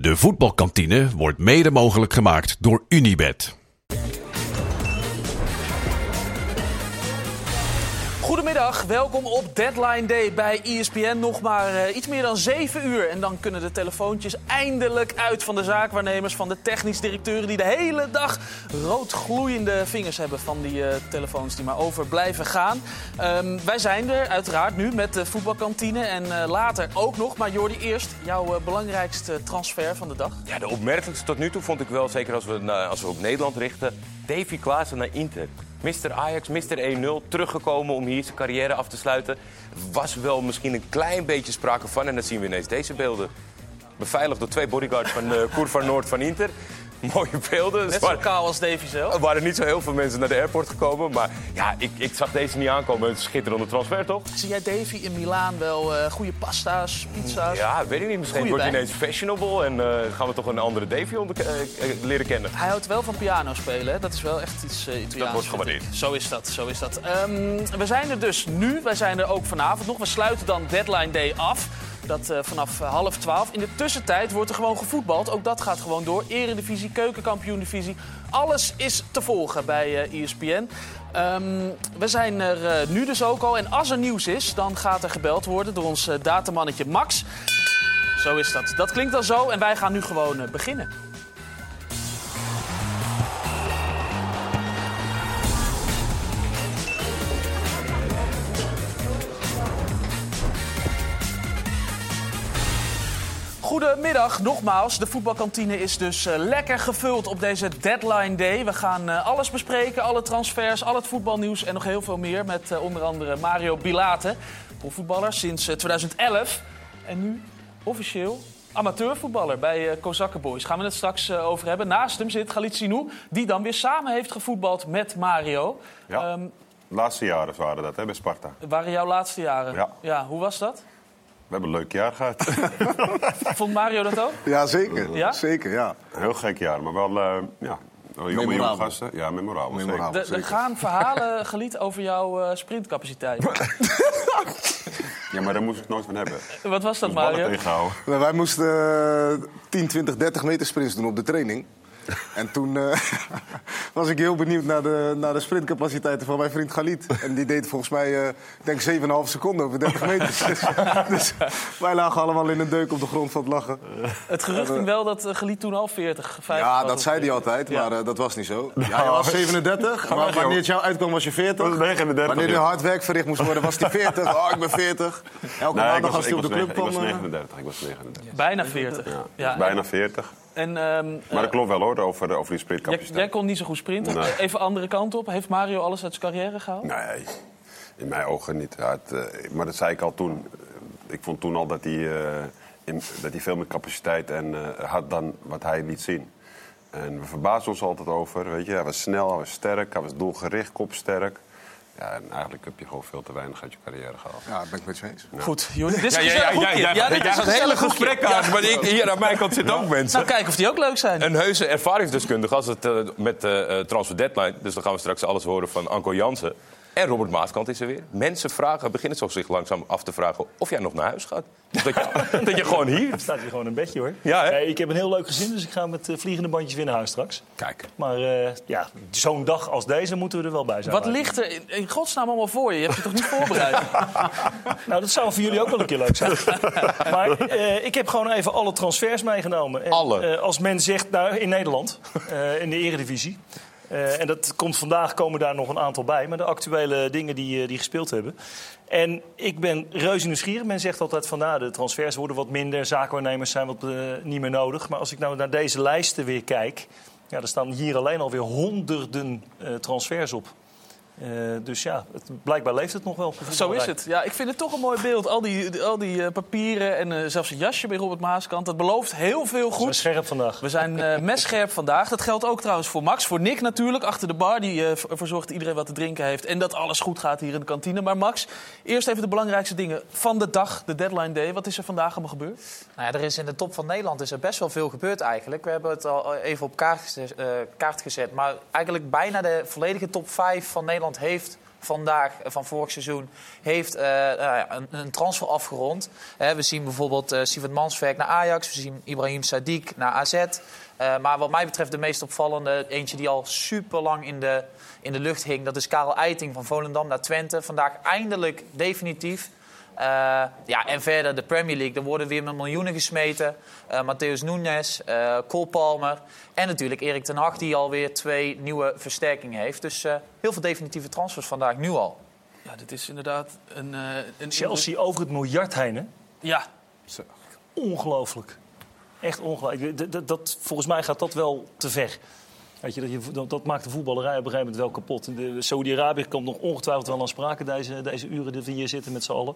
De voetbalkantine wordt mede mogelijk gemaakt door Unibed. Goedemiddag, welkom op Deadline Day bij ESPN. Nog maar eh, iets meer dan 7 uur. En dan kunnen de telefoontjes eindelijk uit van de zaakwaarnemers, van de technisch directeuren die de hele dag roodgloeiende vingers hebben van die eh, telefoons die maar over blijven gaan. Ehm, wij zijn er uiteraard nu met de voetbalkantine en eh, later ook nog. Maar Jordi, eerst jouw belangrijkste transfer van de dag. Ja, de opmerkelijkste tot nu toe vond ik wel, zeker als we, als we op Nederland richten, Davy Klaassen naar Inter. Mr. Ajax, Mr. 1-0, teruggekomen om hier zijn carrière af te sluiten. Was wel misschien een klein beetje sprake van, en dan zien we ineens deze beelden. Beveiligd door twee bodyguards van uh, Koer van Noord van Inter. Mooie beelden. Net zo kaal als Davy zelf. Er waren niet zo heel veel mensen naar de airport gekomen. Maar ja, ik, ik zag deze niet aankomen. Een schitterende transfer, toch? Zie jij Davy in Milaan wel eh, goede pasta's, pizza's? Ja, weet ik niet. Misschien wordt hij ineens fashionable en eh, gaan we toch een andere Davy onder, eh, leren kennen. Hij houdt wel van piano spelen, hè? dat is wel echt iets Italiaans. wordt vind ik. gewaardeerd. Zo is dat, zo is dat. Ehm, we zijn er dus nu, wij zijn er ook vanavond nog. We sluiten dan Deadline Day af. Dat eh, vanaf eh, half twaalf. In de tussentijd wordt er gewoon gevoetbald. Ook dat gaat gewoon door. Eredivisie, keukenkampioen-divisie. Alles is te volgen bij eh ESPN. Ehm, we zijn er nu dus ook al. En als er nieuws is, dan gaat er gebeld worden door ons datamannetje Max. Zo is dat. Dat klinkt dan zo en wij gaan nu gewoon beginnen. Goedemiddag, nogmaals. De voetbalkantine is dus eh, lekker gevuld op deze deadline day. We gaan eh, alles bespreken, alle transfers, al het voetbalnieuws en nog heel veel meer. Met eh, onder andere Mario Bilate, profvoetballer sinds eh, 2011. En nu officieel amateurvoetballer bij eh Kozakken Boys. Gaan we het straks over hebben. Naast hem zit Galit Sinou, die dan weer samen heeft gevoetbald met Mario. Ja. Ehm, laatste jaren waren dat, hè, bij Sparta. waren jouw laatste jaren? Ja. hoe was dat? We hebben een leuk jaar gehad. Vond Mario dat ook? Ja, zeker. Ja? Zeker, ja. Een heel gek jaar, maar wel, eh, ja, jonge, gasten. Ja, memorabel. zeker. Memorabel. Er- Er Zeker. gaan verhalen gelied over jouw eh, sprintcapaciteit. Ja, maar daar moest ik nooit van hebben. Wat was dat, Mario? Nou, Wij moesten eh, 10, 20, 30 meter sprints doen op de training. En toen eh, was ik heel benieuwd naar de, naar de sprintcapaciteiten van mijn vriend Galit. En die deed volgens mij, eh, ik denk 7,5 seconden over 30 meter. dus, dus wij lagen allemaal in een deuk op de grond van het lachen. Het gerucht ging wel dat uh, Gelied toen al 40, 50 Ja, was dat zei hij altijd, maar eh, dat was niet zo. Ja, hij was 37, maar wanneer het jou uitkwam was je 40. Dat is 39, Wanneer er hard werk verricht moest worden was hij 40. Oh, ik ben 40. Elke Nee, maandag was, als ik hij op was, de club negen- ik kwam... was eh, 39. Ik was 39. Bijna 40. Ja, Ja, bijna 40. En, ehm, Maar eh, dat klopt wel hoor, over, over die sprintcapaciteit. jij kon niet zo goed sprinten. Nee. Even andere kant op. Heeft Mario alles uit zijn carrière gehaald? Nee, in mijn ogen niet. Ja, het, eh, maar dat zei ik al toen. Ik vond toen al dat hij, eh, in- dat hij veel meer capaciteit en, eh, had dan wat hij liet zien. En we verbaasden ons altijd over. Weet je, hij was snel, hij was sterk, hij was doelgericht, kopsterk. Ja, en eigenlijk heb je gewoon veel te weinig uit je carrière gehaald. Ja, daar ben ik met je eens. Goed, Jordi. Dit is Ja, een ja, ja, ja, dit is hele gesprekken aan. Maar ik, hier aan mijn kant zitten ook mensen. Nou, kijken of die ook leuk zijn. Een heuse ervaringsdeskundige als het eh, met eh, eh, Transfer Deadline. Dus dan gaan we straks alles horen van Anko Jansen. En Robert Maaskant is er weer. Mensen vragen, beginnen zo zich langzaam af te vragen of jij nog naar huis gaat. Of dat, je, dat je gewoon hier... staat hier gewoon een bedje hoor. Ja, hè? Ik heb een heel leuk gezin, dus ik ga met eh, vliegende bandjes weer naar huis straks. Kijk. Maar eh, ja, zo'n dag als deze moeten we er wel bij zijn. Wat ligt er in, in godsnaam allemaal voor je? Je hebt je toch niet voorbereid? Nou, dat zou voor jullie ook wel een keer leuk zijn. maar eh, ik heb gewoon even alle transfers meegenomen. En, Alle? eh, als men zegt, nou, in Nederland, eh, in de eredivisie. Eh, en dat komt vandaag komen daar nog een aantal bij. Maar de actuele dingen die, eh, die gespeeld hebben. En ik ben reuze nieuwsgierig. Men zegt altijd van nou, de transfers worden wat minder. Zaakwaarnemers zijn wat eh, niet meer nodig. Maar als ik nou naar deze lijsten weer kijk. Ja, er staan hier alleen alweer honderden eh, transfers op. Eh, dus ja, het, blijkbaar leeft het nog wel. Zo is het. Ja, ik vind het toch een mooi beeld. Al die, al die eh, papieren en eh, zelfs een jasje bij Robert Maaskant. Dat belooft heel veel We zijn goed. scherp vandaag. We zijn eh messcherp vandaag. Dat geldt ook trouwens voor Max. Voor Nick natuurlijk, achter de bar. Die eh, ervoor zorgt dat iedereen wat te drinken heeft. En dat alles goed gaat hier in de kantine. Maar Max, eerst even de belangrijkste dingen van de dag, de deadline day. Wat is er vandaag allemaal gebeurd? Nou ja, er is in de top van Nederland is er best wel veel gebeurd eigenlijk. We hebben het al even op kaart gezet, eh, kaart gezet. Maar eigenlijk bijna de volledige top 5 van Nederland heeft vandaag, eh, van vorig seizoen, heeft eh, nou een, een transfer afgerond. Hè, we zien bijvoorbeeld eh Sivert Mansverk naar Ajax. We zien Ibrahim Sadiq naar AZ. Eh, maar wat mij betreft de meest opvallende, eentje die al super lang in de, in de lucht hing... dat is Karel Eiting van Volendam naar Twente. Vandaag eindelijk definitief. Eh, ja, en verder de Premier League. Er worden weer met miljoenen gesmeten. Eh Matthäus Nunes, eh Cole Palmer. En natuurlijk Erik ten Hag, die alweer twee nieuwe versterkingen heeft. Dus eh, heel veel definitieve transfers vandaag, nu al. Ja, dit is inderdaad een... eh, een Chelsea over het miljard heen, hè? Ja, Ongelooflijk. Echt ongelooflijk. Dat, dat, dat- volgens mij gaat dat wel te ver. Dat, dat, maakt de voetballerij op een gegeven moment wel kapot. Saudi-Arabië komt nog ongetwijfeld wel aan sprake deze, deze uren dat we hier zitten met z'n allen.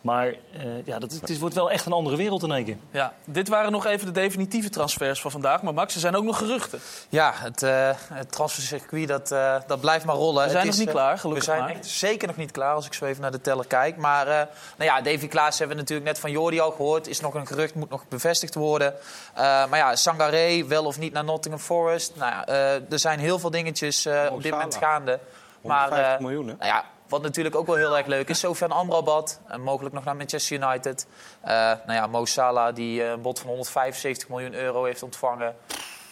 Maar eh, ja, dat, het is, wordt wel echt een andere wereld in één keer. ja, dit waren nog even de definitieve transfers van vandaag. Maar Max, er zijn ook nog geruchten. Ja, het, eh het transfercircuit dat, eh, dat blijft maar rollen. We zijn Het nog is, niet klaar, gelukkig We zijn maar. echt zeker nog niet klaar als ik zo even naar de teller kijk. Maar eh, nou ja, Davy Klaas hebben we natuurlijk net van Jordi al gehoord. Is nog een gerucht, moet nog bevestigd worden. Eh, maar ja, Sangaré, wel of niet naar Nottingham Forest. Nou ja, eh, er zijn heel veel dingetjes eh, op dit moment gaande. Maar 150 eh, miljoen, hè? nou ja, wat natuurlijk ook wel heel erg leuk is, Sofian Amrabat. En mogelijk nog naar Manchester United. Eh, nou ja, Mo Salah die eh, een bod van 175 miljoen euro heeft ontvangen.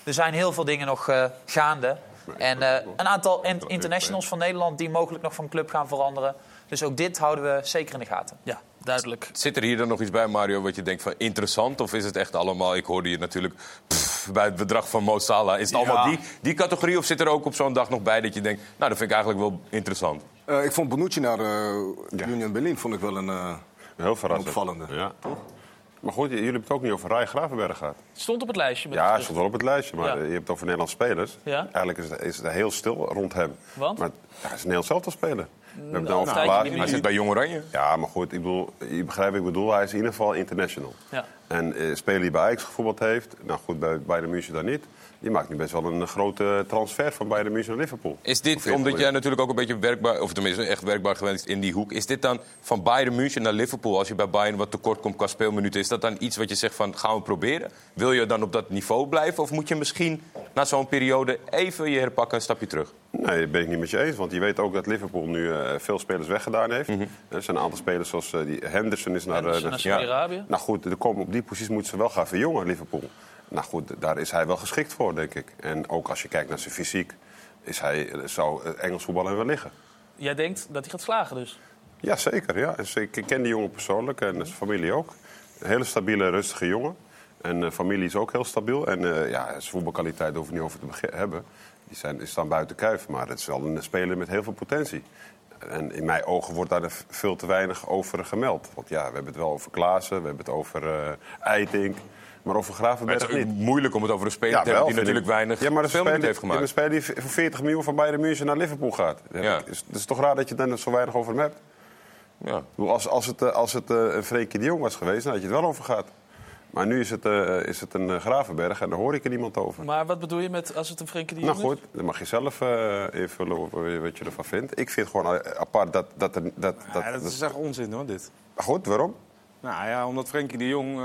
Er zijn heel veel dingen nog eh, gaande. En eh, een aantal in- internationals van Nederland die mogelijk nog van club gaan veranderen. Dus ook dit houden we zeker in de gaten. Ja, duidelijk. Zit er hier dan nog iets bij, Mario, wat je denkt van interessant? Of is het echt allemaal, ik hoorde je natuurlijk pff, bij het bedrag van Mo Salah. Is het allemaal die, die categorie of zit er ook op zo'n dag nog bij dat je denkt... nou, dat vind ik eigenlijk wel interessant. Eh, ik vond Bonucci naar eh, Union Berlin vond ik wel een eh, Heel verrassend. opvallende. Ja, toch? Maar goed, jullie hebben het ook niet over Rai Gravenberg gehad. Het stond op het lijstje. Met Ja, stond wel op het lijstje, maar Ja. je hebt het over Nederlandse spelers. Ja. Eigenlijk is het, is het heel stil rond hem. Want? Maar ja, hij is een Nederlands zelf speler. We hebben het over tijdje Klaas. niet Hij zit bij Jong Oranje. Ja, maar goed, ik bedoel, je begrijpt wat ik bedoel. Hij is in ieder geval international. Ja. En eh, speler die bij Ajax gevoetbald heeft, nou goed, bij Bayern München dan niet. Die maakt nu best wel een grote transfer van Bayern München naar Liverpool. Is dit, 40 omdat jij natuurlijk ook een beetje werkbaar... of tenminste echt werkbaar geweest in die hoek... is dit dan van Bayern München naar Liverpool... als je bij Bayern wat tekort komt qua speelminuten... is dat dan iets wat je zegt van gaan we proberen? Wil je dan op dat niveau blijven? Of moet je misschien na zo'n periode even je herpakken en een stapje terug? Nee, dat ben ik niet met je eens. Want je weet ook dat Liverpool nu eh, veel spelers weggedaan heeft. Er zijn een aantal spelers zoals eh, die Henderson is naar... eh, Henderson naar Saudi-Arabië. Nou goed, er komen, op die positie moeten ze wel gaan verjongen, Liverpool. Nou goed, daar is hij wel geschikt voor, denk ik. En ook als je kijkt naar zijn fysiek, is hij, eh, zou het Engels voetbal hem wel liggen. Jij denkt dat hij gaat slagen dus? Ja, zeker. Ja. Dus ik ken die jongen persoonlijk en zijn familie ook. Een hele stabiele, rustige jongen. En de familie is ook heel stabiel. En eh, ja, zijn voetbalkwaliteit hoeven we niet over te hebben. Die, zijn, die staan buiten kuif. Maar het is wel een speler met heel veel potentie. En in mijn ogen wordt daar veel te weinig over gemeld. Want ja, we hebben het wel over Klaassen, we hebben het over eh Eiting. Maar over Gravenberg het is niet. moeilijk om het over een speler te hebben die ik. natuurlijk weinig ja, maar speelminuten speler, heeft ja, gemaakt. een speler die voor 40 miljoen van Bayern München naar Liverpool gaat. Dat Ja. is, het is toch raar dat je dan zo weinig over hem hebt? Ja. Als, als het, eh, als het eh, een Frenkie de Jong was geweest, dan had je het wel over gehad. Maar nu is het, eh, is het een eh, Gravenberg en daar hoor ik er niemand over. Maar wat bedoel je met als het een Frenkie de nou Jong goed, dan mag je zelf eh, invullen op, eh, wat je ervan vindt. Ik vind gewoon apart dat... dat, er- dat, dat, Ja, dat is echt onzin hoor, dit. Goed, waarom? Nou ja, omdat Frenkie de Jong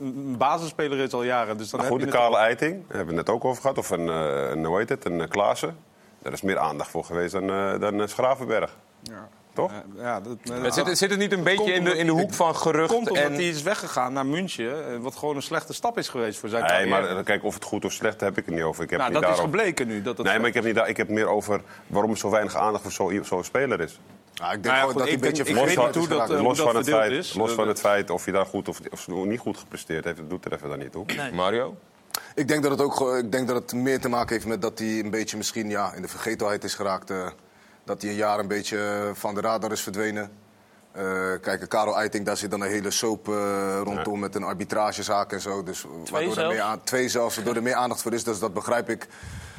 een basisspeler is al jaren. Dus dan Nou heb goed, je de kale eiting, daar hebben we het net ook over gehad. Of een, een hoe heet het, een Klaassen. Daar is meer aandacht voor geweest dan, eh dan Gravenberg. Ja. Toch? Ja, dat, Maar zit, zit het niet een beetje in de, in de hoek van gerucht? komt omdat en... hij is weggegaan naar München. eh, Wat gewoon een slechte stap is geweest voor zijn Nee, carrière. maar eh, kijk, of het goed of slecht, heb ik het niet over. Ik heb nou, niet dat is gebleken nu. Dat het Nee, maar ik heb, niet, daar- ik heb het meer over waarom er zo weinig aandacht voor zo'n speler is. Ja, ik denk Nou ja, gewoon goed, dat hij ik beetje ik vergeten weet niet is hoe dat, eh, hoe los van, het verdeeld feit, is. los van het feit of je daar goed of, of niet goed gepresteerd heeft, dat doet er even dan niet toe. Nee. Mario? Ik denk dat het ook ik denk dat het meer te maken heeft met dat hij een beetje misschien ja, in de vergetelheid is geraakt. eh, dat hij een jaar een beetje eh, van de radar is verdwenen. Eh, kijk, Karel Eiting, daar zit dan een hele soap eh, rondom met een arbitragezaak en zo. Dus, waardoor er meer aan, twee zelfs, waardoor er meer aandacht voor is. Dus dat begrijp ik.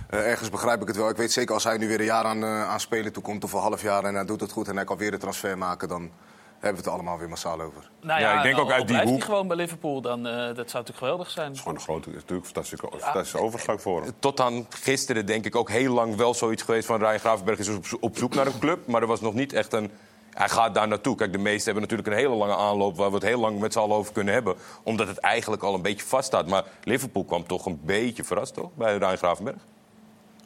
Eh, ergens begrijp ik het wel. Ik weet zeker als hij nu weer een jaar aan, eh, aan spelen toekomt of een half jaar en hij doet het goed en hij kan weer een transfer maken, dan hebben we het allemaal weer massaal over. Nou Ja, ja, ik denk ook uit die hoek. hij gewoon bij Liverpool, dan, eh, dat zou natuurlijk geweldig zijn. Het is gewoon een grote, natuurlijk fantastische, fantastische overgang voor hem. Tot aan gisteren denk ik ook heel lang wel zoiets geweest van... Ryan Gravenberg is op, op zoek naar een club, maar er was nog niet echt een... Hij gaat daar naartoe. Kijk, de meesten hebben natuurlijk een hele lange aanloop... waar we het heel lang met z'n allen over kunnen hebben. Omdat het eigenlijk al een beetje vaststaat. Maar Liverpool kwam toch een beetje verrast, toch? Bij Ryan Gravenberg.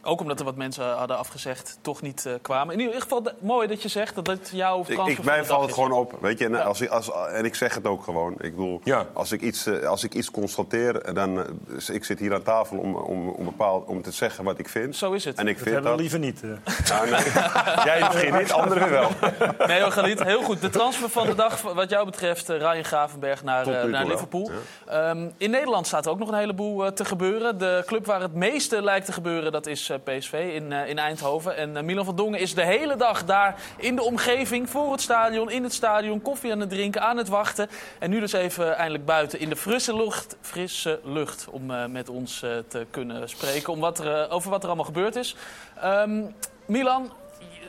Ook omdat er wat mensen hadden afgezegd, toch niet eh, kwamen. In ieder geval mooi dat je zegt dat het jouw Ik, transfer ik, van mij valt het gewoon op. Weet je, en, als, ik- als, en ik zeg het ook gewoon. Ik bedoel, Ja. als, ik iets, eh, als ik iets constateer, dan. eh, dus ik zit hier aan tafel om, om, om, bepaald, om te zeggen wat ik vind. Zo is het. En ik Dat vind hebben we dat. liever niet. Ja, nee. Jij misschien niet, anderen wel. Nee hoor, Galit, heel goed. De transfer van de dag wat jou betreft, Ryan Gravenberg naar, naar. Liverpool. Ehm, in Nederland staat er ook nog een heleboel te gebeuren. De club waar het meeste lijkt te gebeuren, dat is PSV in, eh, in Eindhoven. En eh, Milan van Dongen is de hele dag daar in de omgeving, voor het stadion, in het stadion, koffie aan het drinken, aan het wachten. En nu dus even eindelijk buiten in de frisse lucht, frisse lucht om eh, met ons eh, te kunnen spreken om wat er, eh, over wat er allemaal gebeurd is. Ehm, Milan,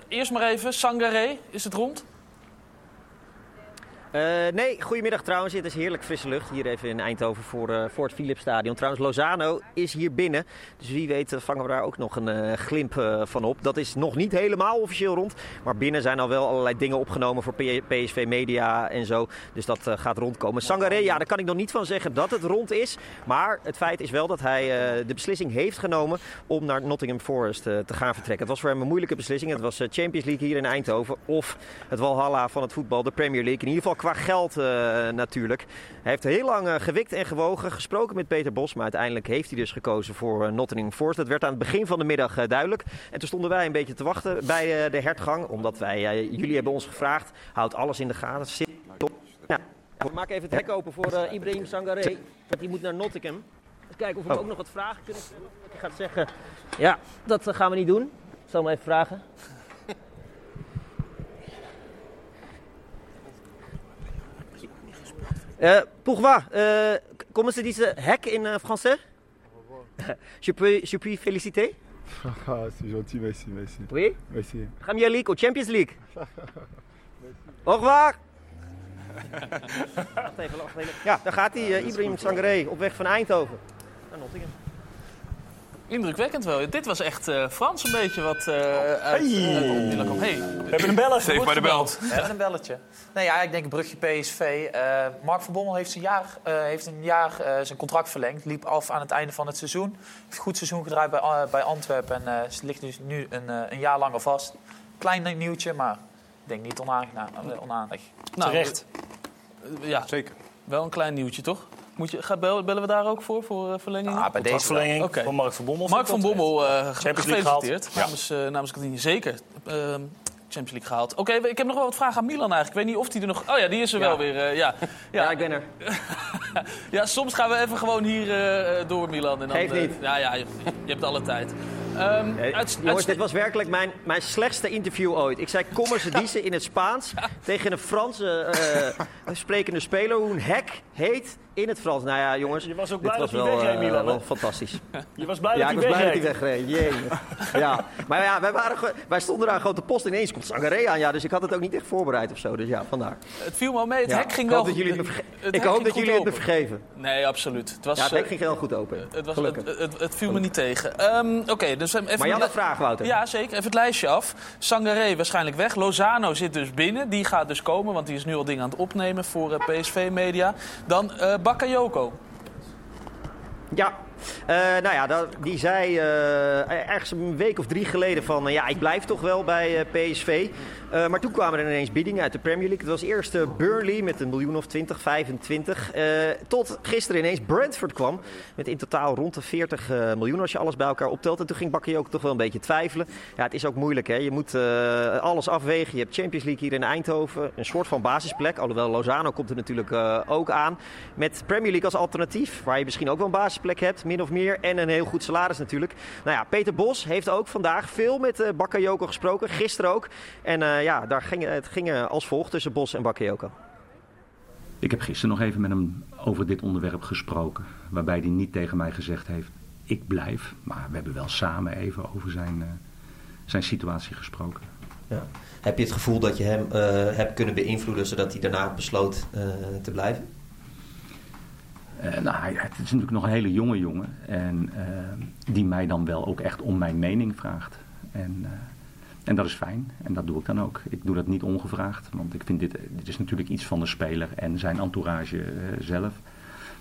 eerst maar even, Sangaré, is het rond? Eh, nee, goedemiddag trouwens. Het is heerlijk frisse lucht hier even in Eindhoven voor, eh, voor het Philipsstadion. Trouwens, Lozano is hier binnen. Dus wie weet eh, vangen we daar ook nog een glimp van op. Dat is nog niet helemaal officieel rond. Maar binnen zijn al wel allerlei dingen opgenomen voor PSV Media en zo. Dus dat gaat rondkomen. Sangaré, ja, daar kan ik nog niet van zeggen dat het rond is. Maar het feit is wel dat hij de beslissing heeft genomen om naar Nottingham Forest te gaan vertrekken. Het was voor hem een moeilijke beslissing. Het was Champions League hier in Eindhoven. Of het Walhalla van het voetbal, de Premier League. In ieder geval qua geld eh, natuurlijk. Hij heeft heel lang eh, gewikt en gewogen, gesproken met Peter Bos. Maar uiteindelijk heeft hij dus gekozen voor eh, Nottingham Forest. Dat werd aan het begin van de middag duidelijk. En toen stonden wij een beetje te wachten bij de hertgang. Omdat wij, jullie hebben ons gevraagd, houd alles in de gaten. Zit op. Nou, we maken even het hek open voor Ibrahim Sangaré. Want die moet naar Nottingham. Eens kijken of we ook nog wat vragen kunnen stellen. Hij gaat zeggen. Ja, dat gaan we niet doen. Ik zal hem even vragen. Euh, pourquoi euh, Comment se dit ce hack in euh, français je, peux, je puis féliciter Ah, c'est gentil, merci, merci. Oui Merci. Premier League ou Champions League Au revoir Wacht even, wacht even. Ja, daar gaat hij, eh, Ibrahim Sangaré, op weg van Eindhoven. Naar Nottingham. Indrukwekkend wel. Dit was echt eh, Frans een beetje wat eh uit, Hey. uit kwam. Hey, We hebben een beller. Steef bij de belt. We hebben een belletje. Nee, ja, ik denk een brugje PSV. Eh, Mark van Bommel heeft, een jaar, eh, heeft een jaar eh, zijn contract verlengd. Liep af aan het einde van het seizoen. Heeft goed seizoen gedraaid bij, bij Antwerpen. En eh, ligt dus nu een, eh, een jaar langer vast. Klein nieuwtje, maar ik denk niet onaangenaam. onaardig. nou, Terecht. ja, Zeker. Wel een klein nieuwtje, toch? Moet je, gaat, bellen we daar ook voor, voor eh, verlengingen? Ah, bij deze Oké. van Mark van Bommel. Mark van Bommel, eh Champions League gefeliciteerd gehaald. namens, eh namens Kantine. Zeker. Ehm, Champions League gehaald. Oké, ik heb nog wel wat vragen aan Milan eigenlijk. Ik weet niet of die er nog... Oh ja, die is er wel weer. eh, ja. Ja, Ja, ik ben er. ja, soms gaan we even gewoon hier door, Milan. En dan, Geeft niet. ja, ja, je, je hebt alle tijd. Ehm, Nee, uit- jongens, uit- dit was werkelijk mijn, mijn slechtste interview ooit. Ik zei diezen in het Spaans tegen een Franse eh, sprekende speler. Hoe een hek heet in het Frans. Nou ja, jongens, Je was ook dit blij was dat hij wel, wegreed, eh, Milan, wel fantastisch. Je was blij Ja, dat ik hij was blij dat wegreed. hij wegreed. Ja. Maar ja, wij, waren, ge- wij stonden daar aan grote post. Ineens komt Sangaré aan. Ja, dus ik had het ook niet echt voorbereid of zo. Dus ja, vandaar. het viel me mee. Het Ja, hek ging ik wel hoop dat goed- jullie het me verge- het Ik hoop dat jullie het me vergeven. Nee, absoluut. Het, was, Ja, het eh, hek ging heel goed open. het, was, Gelukkig. het, het, het viel me niet tegen. Ehm, Oké, dus even... Maar je had een vraag, Wouter. Ja, zeker. Even het lijstje af. Sangaré waarschijnlijk weg. Lozano zit dus binnen. Die gaat dus komen, want die is nu al dingen aan het opnemen voor eh, PSV-media. Dan eh Bakayoko. Ja, Eh, nou ja, dat- die zei eh, ergens een week of drie geleden van... ja, ik blijf toch wel bij PSV. Eh, maar toen kwamen er ineens biedingen uit de Premier League. Het was eerst eh, Burnley met een miljoen of 20, 25. eh, tot gisteren ineens Brentford kwam. Met in totaal rond de 40 eh, miljoen als je alles bij elkaar optelt. En toen ging ook toch wel een beetje twijfelen. Ja, het is ook moeilijk hè. Je moet alles afwegen. Je hebt Champions League hier in Eindhoven. Een soort van basisplek. Alhoewel Lozano komt er natuurlijk ook aan. Met Premier League als alternatief. Waar je misschien ook wel een basisplek hebt. Min of meer. En een heel goed salaris natuurlijk. Nou ja, Peter Bos heeft ook vandaag veel met uh, Bakayoko gesproken. Gisteren ook. En ja, daar ging, het ging als volgt tussen Bos en Bakayoko. Ik heb gisteren nog even met hem over dit onderwerp gesproken. Waarbij hij niet tegen mij gezegd heeft, ik blijf. Maar we hebben wel samen even over zijn, uh, zijn situatie gesproken. Ja. Heb je het gevoel dat je hem uh, hebt kunnen beïnvloeden zodat hij daarna besloot uh, te blijven? Uh, nou, hij, het is natuurlijk nog een hele jonge jongen. En die mij dan wel ook echt om mijn mening vraagt. En, en dat is fijn. En dat doe ik dan ook. Ik doe dat niet ongevraagd. Want ik vind dit, dit is natuurlijk iets van de speler en zijn entourage zelf.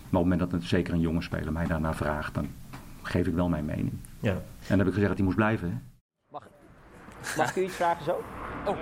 Maar op het moment dat het zeker een jonge speler mij daarna vraagt, dan geef ik wel mijn mening. Ja. En dan heb ik gezegd dat hij moest blijven. hè. Mag ik u iets vragen zo? Oh.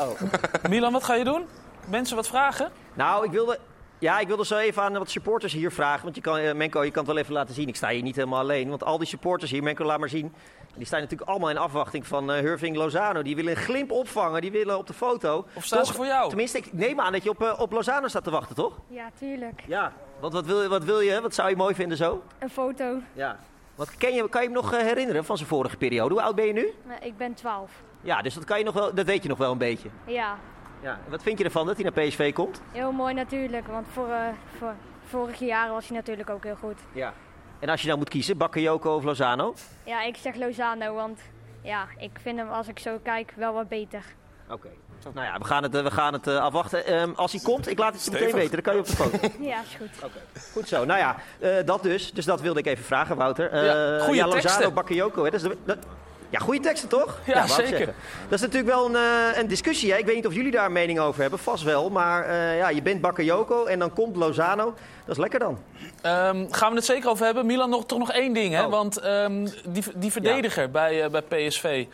Oh. Milan, wat ga je doen? Mensen wat vragen? Nou, ik wilde, ja, ik wilde zo even aan wat supporters hier vragen. Want je kan, eh, Menko, je kan het wel even laten zien. Ik sta hier niet helemaal alleen. Want al die supporters hier, Menko, laat maar zien. Die staan natuurlijk allemaal in afwachting van eh Hurving Lozano. Die willen een glimp opvangen. Die willen op de foto. Of staan ze voor jou? Tenminste, ik neem aan dat je op, eh, op Lozano staat te wachten, toch? Ja, tuurlijk. Ja. Want wat wil, je- wat wil je? Wat zou je mooi vinden zo? Een foto. Ja. Wat ken je, kan je hem nog eh, herinneren van zijn vorige periode? Hoe oud ben je nu? Nou, Ik ben 12. Ja, dus dat, kan je nog wel, dat weet je nog wel een beetje. Ja, Ja. Wat vind je ervan dat hij naar PSV komt? heel mooi natuurlijk. Want voor, eh, voor vorige jaren was hij natuurlijk ook heel goed. Ja. En als je nou moet kiezen, Bakayoko of Lozano? Ja, ik zeg Lozano, want ja, ik vind hem als ik zo kijk wel wat beter. Oké. Nou ja, we gaan het, eh, we gaan het eh, afwachten. Ehm, als hij komt, ik laat het je meteen weten. Dan kan je op de foto. Ja, is goed. Goed zo. Nou ja, eh, dat dus. Dus dat wilde ik even vragen, Wouter. Eh Ja, goeie ja, Lozano, teksten. Bakayoko. Hè? Dat is de- dat- ja, goede teksten toch? Ja, zeker. Dat is natuurlijk wel een, eh, een discussie. Hè? Ik weet niet of jullie daar een mening over hebben. Vast wel. Maar eh, ja, je bent Bakayoko en dan komt Lozano. Dat is lekker dan. Ehm, gaan we het zeker over hebben. Milan, nog, toch nog één ding. Hè? Oh. Want ehm, die, die verdediger bij, eh, bij PSV,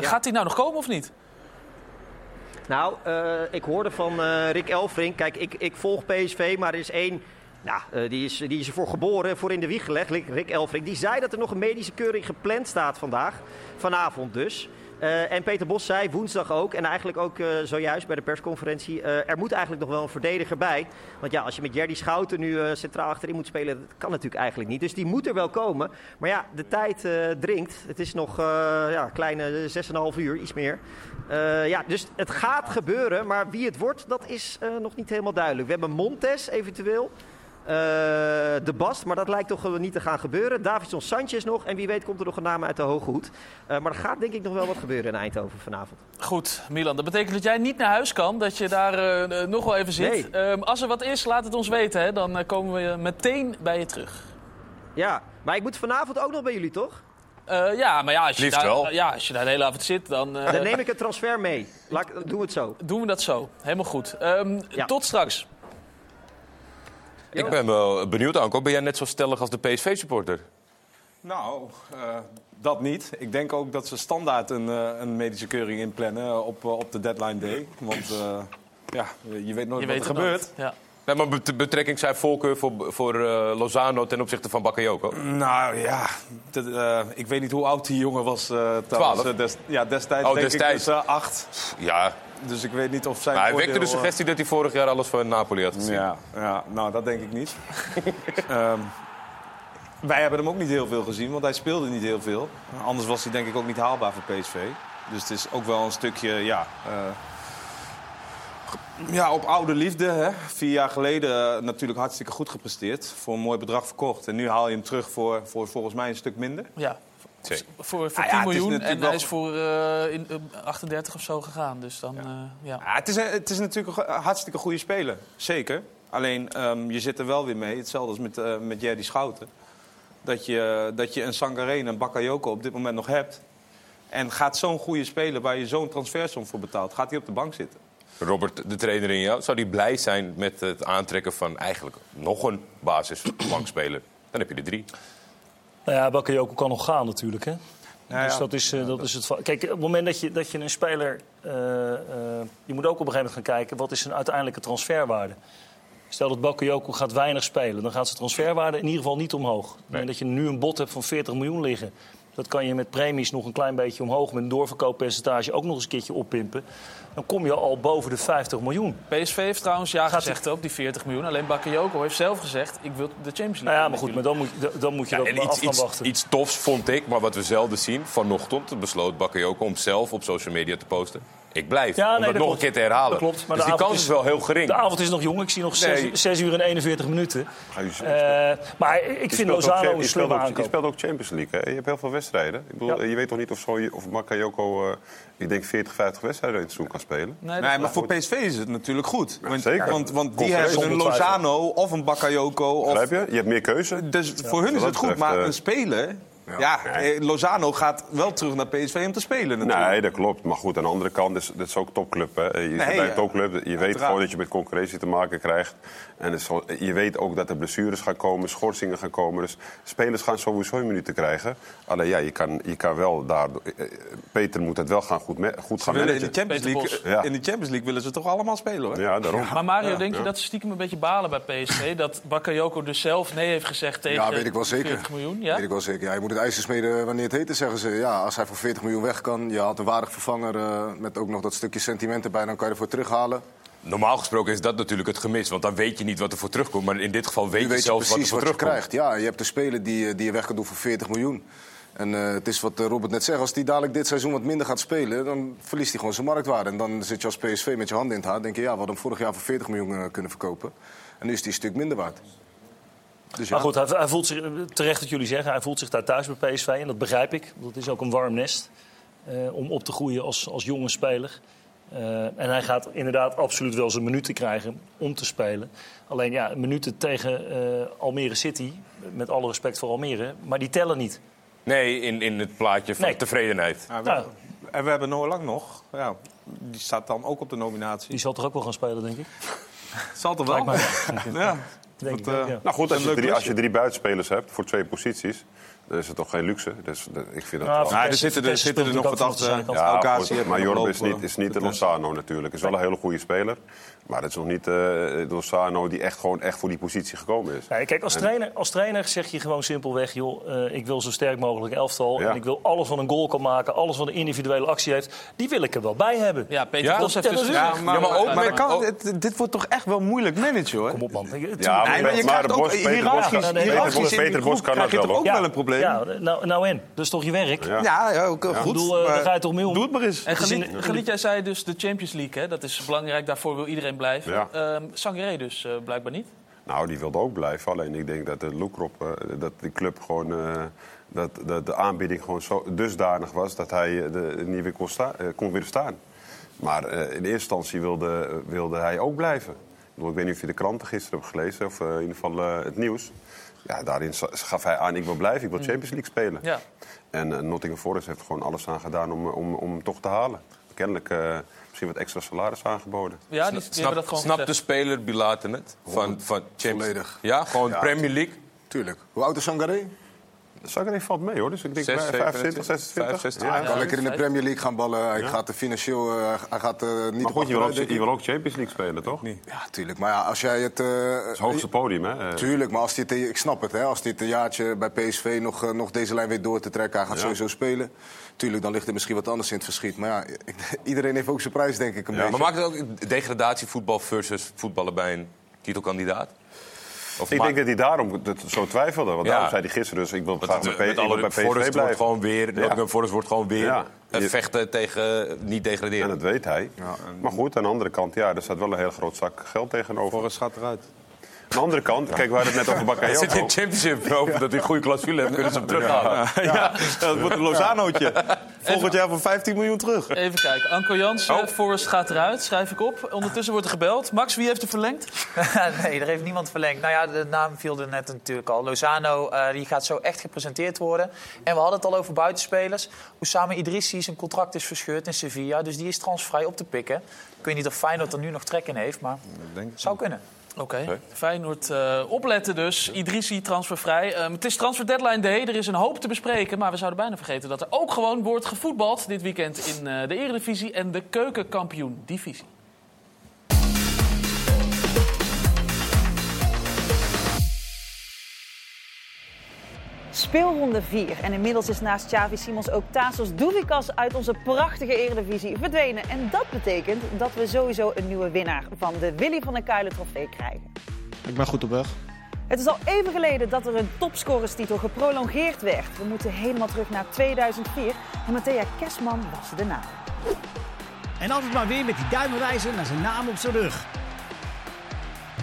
gaat die nou nog komen of niet? Nou, ik hoorde van Rick Elfrink. Kijk, ik, ik volg PSV, maar er is één. Nou, die, is, die is ervoor geboren, voor in de wieg gelegd. Rick, Elfrink. Die zei dat er nog een medische keuring gepland staat vandaag. Vanavond dus. Eh, en Peter Bos zei woensdag ook, en eigenlijk ook eh, zojuist bij de persconferentie... er moet eigenlijk nog wel een verdediger bij. Want ja, als je met Jerdy Schouten nu centraal achterin moet spelen... dat kan natuurlijk eigenlijk niet. Dus die moet er wel komen. Maar ja, de tijd dringt. Het is nog ja, kleine 6,5 uur, iets meer. Ja, dus het gaat gebeuren, maar wie het wordt, dat is nog niet helemaal duidelijk. We hebben Montes eventueel, De Bast, maar dat lijkt toch wel niet te gaan gebeuren. Davidson Sanchez nog, en wie weet komt er nog een naam uit de hoge hoed. Eh, maar er gaat denk ik nog wel wat gebeuren in Eindhoven vanavond. Goed, Milan, dat betekent dat jij niet naar huis kan. Dat je daar eh, eh, nog wel even zit. Nee. Ehm, als er wat is, laat het ons weten. Hè? Dan eh, komen we meteen bij je terug. Ja, maar ik moet vanavond ook nog bij jullie, toch? Eh, ja, maar ja als, je daar, wel. ja, als je daar de hele avond zit, dan... eh, Dan neem ik een transfer mee. Laat, doen we het zo. Doen we dat zo. Helemaal goed. Ehm, Tot straks. Ik ben wel benieuwd, Anko. Ben jij net zo stellig als de PSV-supporter? Nou, eh, dat niet. Ik denk ook dat ze standaard een, eh, een medische keuring inplannen op, eh, op de deadline day. Want eh, ja, je weet nooit Je wat weet er gebeurt. Ja. Nee, maar bet- betrekking zijn voorkeur voor, voor eh, Lozano ten opzichte van Bakayoko. Nou ja, dat, eh, ik weet niet hoe oud die jongen was. eh trouwens. Eh, des- ja, destijds Oh, denk destijds. ik dus eh, acht. Ja. Dus ik weet niet of zijn Maar hij wekte de voordeel, eh, suggestie dat hij vorig jaar alles van Napoli had gezien. Ja, ja, nou dat denk ik niet. Ehm, wij hebben hem ook niet heel veel gezien, want hij speelde niet heel veel. Anders was hij denk ik ook niet haalbaar voor PSV. Dus het is ook wel een stukje, ja... eh, ja, op oude liefde. Hè. Vier jaar geleden eh, natuurlijk hartstikke goed gepresteerd. Voor een mooi bedrag verkocht. En nu haal je hem terug voor, voor volgens mij een stuk minder. Ja. Voor, voor Ah 10 ja, het is miljoen en hij is voor eh, in, eh, 38 of zo gegaan. Dus dan, ja. ja. Ja, het, is, het is natuurlijk een hartstikke goede speler. Zeker. Alleen, ehm, je zit er wel weer mee. Hetzelfde als met, eh met Jerdy Schouten. Dat je, dat je een Sangaré en een Bakayoko op dit moment nog hebt. En gaat zo'n goede speler waar je zo'n transfersom voor betaalt... gaat hij op de bank zitten. Robert, de trainer in jou, zou die blij zijn met het aantrekken van eigenlijk nog een basisbankspeler? Dan heb je er drie. Nou ja, Bakayoko kan nog gaan natuurlijk. Hè? Nou dus ja. dat is, eh, dat is het. Kijk, op het moment dat je, dat je een speler. eh, eh, je moet ook op een gegeven moment gaan kijken wat is zijn uiteindelijke transferwaarde. Stel dat Bakayoko gaat weinig spelen, dan gaat zijn transferwaarde in ieder geval niet omhoog. En dat je nu een bod hebt van 40 miljoen liggen. Dat kan je met premies nog een klein beetje omhoog, met een doorverkooppercentage ook nog eens een keertje oppimpen. Dan kom je al boven de 50 miljoen. PSV heeft trouwens ja gezegd op die 40 miljoen. Alleen Bakayoko heeft zelf gezegd, ik wil de Champions League. Nou ja, maar goed, maar dan moet, je- dan moet je Ja, dat iets, af gaan iets, wachten. iets tofs vond ik, maar wat we zelden zien. Vanochtend besloot Bakayoko om zelf op social media te posten. Ik blijf, Ja, om dat dat nog klopt. een keer te herhalen. Dat klopt, maar dus de die kans is wel heel gering. De avond is nog jong. Ik zie nog 6 Nee. uur en 41 minuten. Ga je zo Eh, maar ik Je vind ook Lozano een slimme speelt ook- Je aankoop. speelt ook Champions League. Hè? Je hebt heel veel wedstrijden. Ik bedoel, Ja. Je weet toch niet of, zo, of Bakayoko, eh, ik denk 40, 50 wedstrijden in het seizoen kan spelen? Nee, maar voor PSV is het natuurlijk goed. Want, zeker. want, want die hebben een. Lozano of een Bakayoko. Of... Begrijp je? Je hebt meer keuze. Dus voor hun is het goed. Maar eh, een speler Ja, eh, Lozano gaat wel terug naar PSV om te spelen natuurlijk. Nee, dat klopt. Maar goed, aan de andere kant is dit is ook topclub. Hè. Je zit Nee, bij een topclub. Je weet Uiteraard. gewoon dat je met concurrentie te maken krijgt. En is je weet ook dat er blessures gaan komen, schorsingen gaan komen. Dus spelers gaan sowieso minuten krijgen. Alleen ja, je kan, je kan wel daar... eh, Peter moet het wel gaan goed, me- goed Ze gaan willen in, de managen. Champions League, Ja. in de Champions League willen ze toch allemaal spelen hoor. Ja, daarom. Maar Mario, Ja. denk je dat ze stiekem een beetje balen bij PSV? Dat Bakayoko dus zelf nee heeft gezegd tegen Ja, weet ik wel zeker. 40 miljoen? Ja? Weet ik wel zeker. Ja, je moet het ijzer smeden wanneer het heet is, zeggen ze. Ja, als hij voor 40 miljoen weg kan, je had een waardig vervanger eh, met ook nog dat stukje sentiment erbij, dan kan je ervoor terughalen. Normaal gesproken is dat natuurlijk het gemis, want dan weet je niet wat er voor terugkomt. Maar in dit geval weet je weet je zelfs wat er precies voor wat, je terugkomt. krijgt. Ja, je hebt een speler die, eh, die je weg kan doen voor 40 miljoen. En eh, het is wat Robert net zegt, als hij dadelijk dit seizoen wat minder gaat spelen, dan verliest hij gewoon zijn marktwaarde. En dan zit je als PSV met je handen in het haar, denk je, ja, we hadden hem vorig jaar voor 40 miljoen kunnen verkopen. En nu is hij een stuk minder waard. Dus ja. Maar goed, hij, hij voelt zich, terecht wat jullie zeggen, hij voelt zich daar thuis bij PSV. En dat begrijp ik. Dat is ook een warm nest eh, om op te groeien als, als jonge speler. Eh, en hij gaat inderdaad absoluut wel zijn minuten krijgen om te spelen. Alleen ja, minuten tegen eh, Almere City, met alle respect voor Almere, maar die tellen niet. Nee, in, in het plaatje van Nee. tevredenheid. Ja, we, Nou. En we hebben Noah Lang nog. Ja, die staat dan ook op de nominatie. Die zal toch ook wel gaan spelen, denk ik. Zal toch wel? Ja. Denk ik Dat, ook, eh, ja. Nou goed, als je, drie, als je drie buitenspelers hebt voor twee posities, dan is het toch geen luxe. Dus dat- ik vind dat Nou, wel- Nou, er zitten er, zitten er nog wat achter. Ja, maar Jorb is niet, is niet de. Lozano natuurlijk. Is wel een hele goede speler. Maar het is nog niet eh, de Lozano die echt, gewoon echt voor die positie gekomen is. Nee, kijk, als En- trainer, als trainer zeg je gewoon simpelweg... joh, eh, ik wil zo sterk mogelijk elftal. Ja. En ik wil alles wat een goal kan maken, alles wat een individuele actie heeft... die wil ik er wel bij hebben. Ja, Peter Ja? Bos heeft Ja, dus dat. Ja, maar, Ja, maar ook maar dat kan, ook- dit, dit wordt toch echt wel moeilijk managen hoor. Kom op, man. Ja, maar, maar je maar krijgt de ook Bos, Peter Bos, Peter Peter kan dat wel, ook Ja. wel een probleem? Ja, nou, nou en? Dat is toch je werk? Ja. Ja, ja, ook, goed. Eh, maar daar ga je toch mee om? Doe het maar eens. En Galiet, jij zei dus de Champions League, hè? dat is belangrijk, daarvoor wil iedereen blijven. Ja. Ehm, Sangaré dus eh, blijkbaar niet. Nou, die wilde ook blijven. Alleen ik denk dat de Loekrop, eh, dat die club gewoon... eh, dat, dat de aanbieding gewoon zo dusdanig was dat hij de, niet weer kon, sta- kon weerstaan. Maar in eerste instantie wilde, wilde hij ook blijven. Ik, weet niet of je de kranten gisteren hebt gelezen, of in ieder geval het nieuws. Ja, daarin gaf hij aan, ik wil blijven, ik wil Champions League spelen. Ja. En Nottingham Forest heeft gewoon alles aan gedaan om, om, om hem toch te halen. Kennelijk misschien wat extra salaris aangeboden. Ja, die, die hebben dat gewoon Snapt de speler Bilaten het? Van, van Champions Volledig. Ja, gewoon Ja. Premier League. Tuurlijk. Hoe oud is Sangaré? Zagreb valt mee hoor, dus ik denk Zes, bij zeven, 25, 26. 65. Ja. Hij kan lekker in de Premier League gaan ballen. Hij gaat er financieel eh, hij gaat, eh, niet Maar op goed, je wil, ook, je wil ook Champions League spelen, toch? Dat Ja, tuurlijk. Maar ja, als jij het... eh, is het hoogste podium, hè? Tuurlijk, maar als dit, ik snap het, hè, als dit een jaartje bij PSV nog, nog deze lijn weet door te trekken, hij gaat Ja. sowieso spelen. Tuurlijk, dan ligt er misschien wat anders in het verschiet. Maar ja, iedereen heeft ook zijn prijs, denk ik, een Ja, beetje. Maar maakt het ook degradatievoetbal versus voetballen bij een titelkandidaat? Of Ik denk dat hij daarom dat zo twijfelde. Want Ja. daarom zei hij gisteren dus, ik wil graag bij, met bij PSV Forest wordt blijven. gewoon weer, Ja. Forest wordt gewoon weer Ja. Je- vechten tegen eh, niet En degraderen. dat weet hij. Maar goed, aan de andere kant, ja, er staat wel een heel groot zak geld tegenover. Forrest gaat eruit. Aan de andere kant, kijk, we hadden het net over Hij zit in Bakayoko. de championship. Hopen dat hij een goede clausule heeft, kunnen ze hem terughalen. Ja, dat wordt een Lozanootje. Volgend jaar voor 15 miljoen terug. Even kijken. Anko Jansen, Oh. Forrest gaat eruit, schrijf ik op. Ondertussen wordt er gebeld. Max, wie heeft er verlengd? nee, er heeft niemand verlengd. Nou ja, de naam viel er net natuurlijk al. Lozano, eh, die gaat zo echt gepresenteerd worden. En we hadden het al over buitenspelers. Oussama Idrissi, zijn contract is verscheurd in Sevilla. Dus die is transvrij op te pikken. Ik weet niet of Feyenoord er nu nog trek in heeft, maar zou kunnen. Oké, Feyenoord eh, opletten dus. Idrissi transfervrij. Ehm, het is transfer deadline day. Er is een hoop te bespreken. Maar we zouden bijna vergeten dat er ook gewoon wordt gevoetbald dit weekend in eh, de Eredivisie en de Keukenkampioen Speelronde 4. En inmiddels is naast Xavi Simons ook Tasos Douvikas uit onze prachtige Eredivisie verdwenen. En dat betekent dat we sowieso een nieuwe winnaar van de Willy van der Kuilen trofee krijgen. Ik ben goed op weg. Het is al even geleden dat er een topscorerstitel geprolongeerd werd. We moeten helemaal terug naar 2004 en Matthea Kesman was de naam. En altijd maar weer met die duimenwijzer naar zijn naam op zijn rug.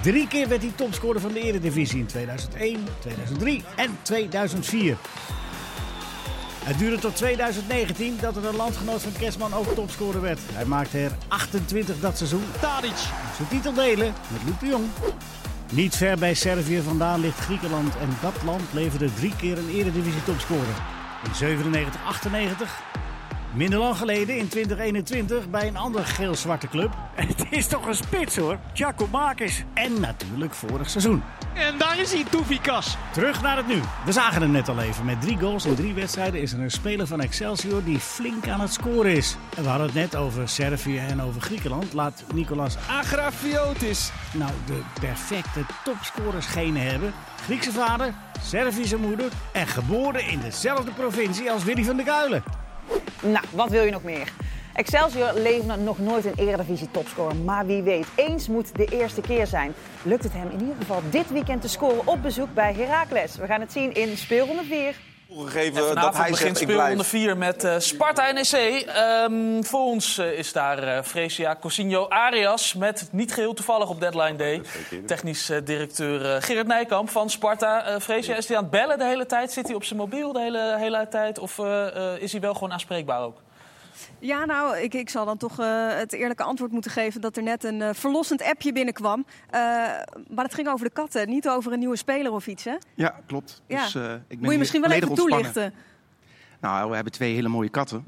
Drie keer werd hij topscorer van de Eredivisie in 2001, 2003 en 2004. Het duurde tot 2019 dat er een landgenoot van Kersman ook topscorer werd. Hij maakte er 28 dat seizoen. Tadic zijn titel delen met Luc de Jong. Niet ver bij Servië vandaan ligt Griekenland en dat land leverde drie keer een eredivisie topscorer. In 97, 98, minder lang geleden in 2021 bij een andere geel-zwarte club. Het is toch een spits hoor, Giacomakis. En natuurlijk vorig seizoen. En daar is hij, Toefikas. Terug naar het nu. We zagen hem net al even. Met drie goals in drie wedstrijden is er een speler van Excelsior die flink aan het scoren is. En we hadden het net over Servië en over Griekenland. Laat Nicolas Agrafiotis nou de perfecte topscorersgenen hebben. Griekse vader, Servische moeder en geboren in dezelfde provincie als Willy van der Kuilen. Nou, wat wil je nog meer? Excelsior leverde nog nooit een eredivisie topscorer. Maar wie weet, eens moet de eerste keer zijn. Lukt het hem in ieder geval dit weekend te scoren op bezoek bij Heracles. We gaan het zien in speelronde 4. En Toegegeven dat hij begint zegt, ik speelronde blijf. 4 met eh, Sparta NEC. Ehm voor ons eh, is daar eh Fresia Cosinho Arias met niet geheel toevallig op deadline day. Technisch directeur eh, Gerrit Nijkamp van Sparta. Eh Fresia, is hij aan het bellen de hele tijd? Zit hij op zijn mobiel de hele, hele tijd? Of is hij wel gewoon aanspreekbaar ook? Ja, nou, ik, ik zal dan toch eh, het eerlijke antwoord moeten geven dat er net een eh, verlossend appje binnenkwam. Eh, maar het ging over de katten, niet over een nieuwe speler of iets, hè? Ja, klopt. Ja. Dus, eh, ik ben Moet je misschien wel even ontspannen. toelichten. Nou, we hebben twee hele mooie katten.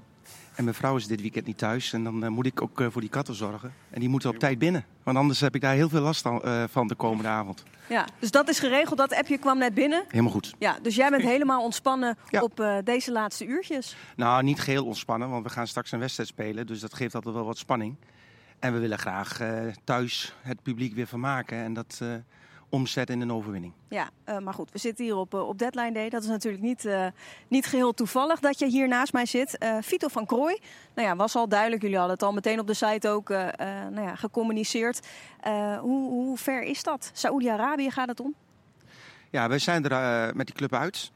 En mijn vrouw is dit weekend niet thuis. En dan moet ik ook eh, voor die katten zorgen. En die moeten op tijd binnen. Want anders heb ik daar heel veel last van, eh, van de komende avond. Ja, dus dat is geregeld. Dat appje kwam net binnen. Helemaal goed. Ja, dus jij bent helemaal ontspannen op eh, deze laatste uurtjes. Nou, niet geheel ontspannen, want we gaan straks een wedstrijd spelen. Dus dat geeft altijd wel wat spanning. En we willen graag eh, thuis het publiek weer vermaken. En dat eh, omzetten in een overwinning. Ja, eh, maar goed, we zitten hier op, eh, op deadline day. Dat is natuurlijk niet, eh, niet geheel toevallig dat je hier naast mij zit. Vito van Krooi, nou ja, was al duidelijk. Jullie hadden het al meteen op de site ook nou ja, gecommuniceerd. Hoe, hoe ver is dat? Saoedi-Arabië gaat het om? Ja, wij zijn er met die club uit.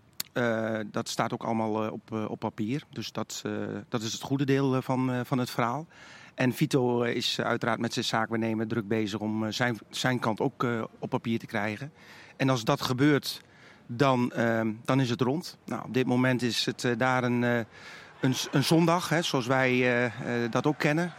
Dat staat ook allemaal op, op papier. Dus dat, dat is het goede deel van, van het verhaal. En Vito eh, is uiteraard met zijn zaakwaarnemer druk bezig om eh, zijn, zijn kant ook eh, op papier te krijgen. En als dat gebeurt, dan, eh, dan is het rond. Nou, op dit moment is het daar een, een, een zondag, hè, zoals wij dat ook kennen,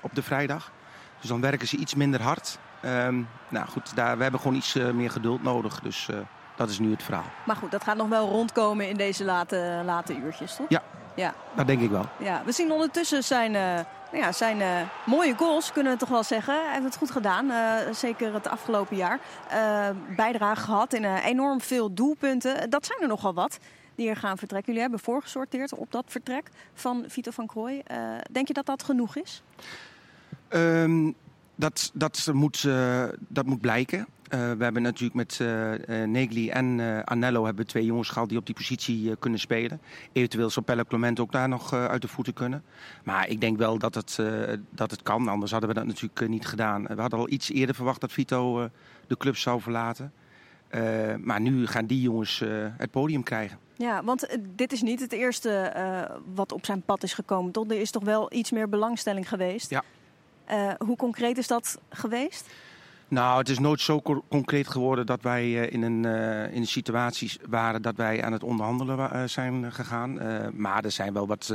op de vrijdag. Dus dan werken ze iets minder hard. Ehm, nou goed, daar, we hebben gewoon iets meer geduld nodig. Dus dat is nu het verhaal. Maar goed, dat gaat nog wel rondkomen in deze late, late uurtjes, toch? Ja. Ja. Dat denk ik wel. Ja, we zien ondertussen zijn, nou ja, zijn eh, mooie goals, kunnen we toch wel zeggen. Hij heeft het goed gedaan, eh, zeker het afgelopen jaar. Bijdrage gehad in enorm veel doelpunten. Dat zijn er nogal wat die er gaan vertrekken. Jullie hebben voorgesorteerd op dat vertrek van Vito van Krooi. Denk je dat dat genoeg is? Ehm, dat, dat, moet, dat moet blijken. Eh, we hebben natuurlijk met eh eh, Negli en Anello hebben we twee jongens gehaald die op die positie kunnen spelen. Eventueel zou Pelle Clement ook daar nog uit de voeten kunnen. Maar ik denk wel dat het, dat het kan. Anders hadden we dat natuurlijk niet gedaan. We hadden al iets eerder verwacht dat Vito de club zou verlaten. Maar nu gaan die jongens het podium krijgen. Ja, want dit is niet het eerste wat op zijn pad is gekomen. Toch? Er is toch wel iets meer belangstelling geweest. Ja. Hoe concreet is dat geweest? Nou, het is nooit zo co- concreet geworden dat wij eh, in, een, eh, in een situatie waren dat wij aan het onderhandelen eh, zijn gegaan. Maar er zijn wel wat,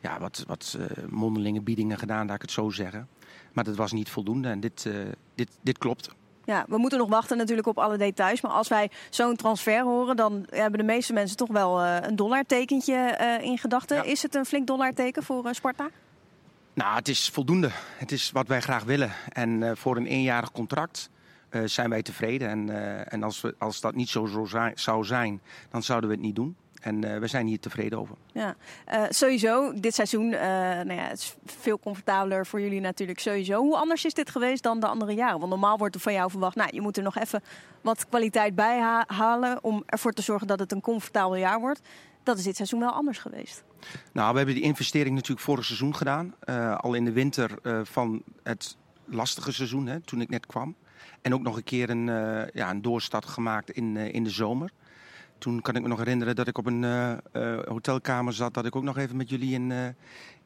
ja, wat, wat mondelinge biedingen gedaan, laat ik het zo zeggen. Maar dat was niet voldoende en dit, dit, dit klopt. Ja, we moeten nog wachten natuurlijk op alle details. Maar als wij zo'n transfer horen, dan hebben de meeste mensen toch wel een dollartekentje in gedachten. Is het een flink dollarteken voor Sparta? Nou, het is voldoende. Het is wat wij graag willen. En eh, voor een eenjarig contract eh, zijn wij tevreden. En, eh, en als, we, als dat niet zo, zou zijn, dan zouden we het niet doen. En we zijn hier tevreden over. Ja, sowieso. Dit seizoen nou ja, het is veel comfortabeler voor jullie natuurlijk sowieso. Hoe anders is dit geweest dan de andere jaren? Want normaal wordt er van jou verwacht, nou, je moet er nog even wat kwaliteit bij ha- halen om ervoor te zorgen dat het een comfortabel jaar wordt. Dat is dit seizoen wel anders geweest. Nou, we hebben die investering natuurlijk vorig seizoen gedaan. Eh, al in de winter eh, van het lastige seizoen, hè, toen ik net kwam. En ook nog een keer een, eh, ja, een doorstart gemaakt in, in de zomer. Toen kan ik me nog herinneren dat ik op een hotelkamer zat. Dat ik ook nog even met jullie in,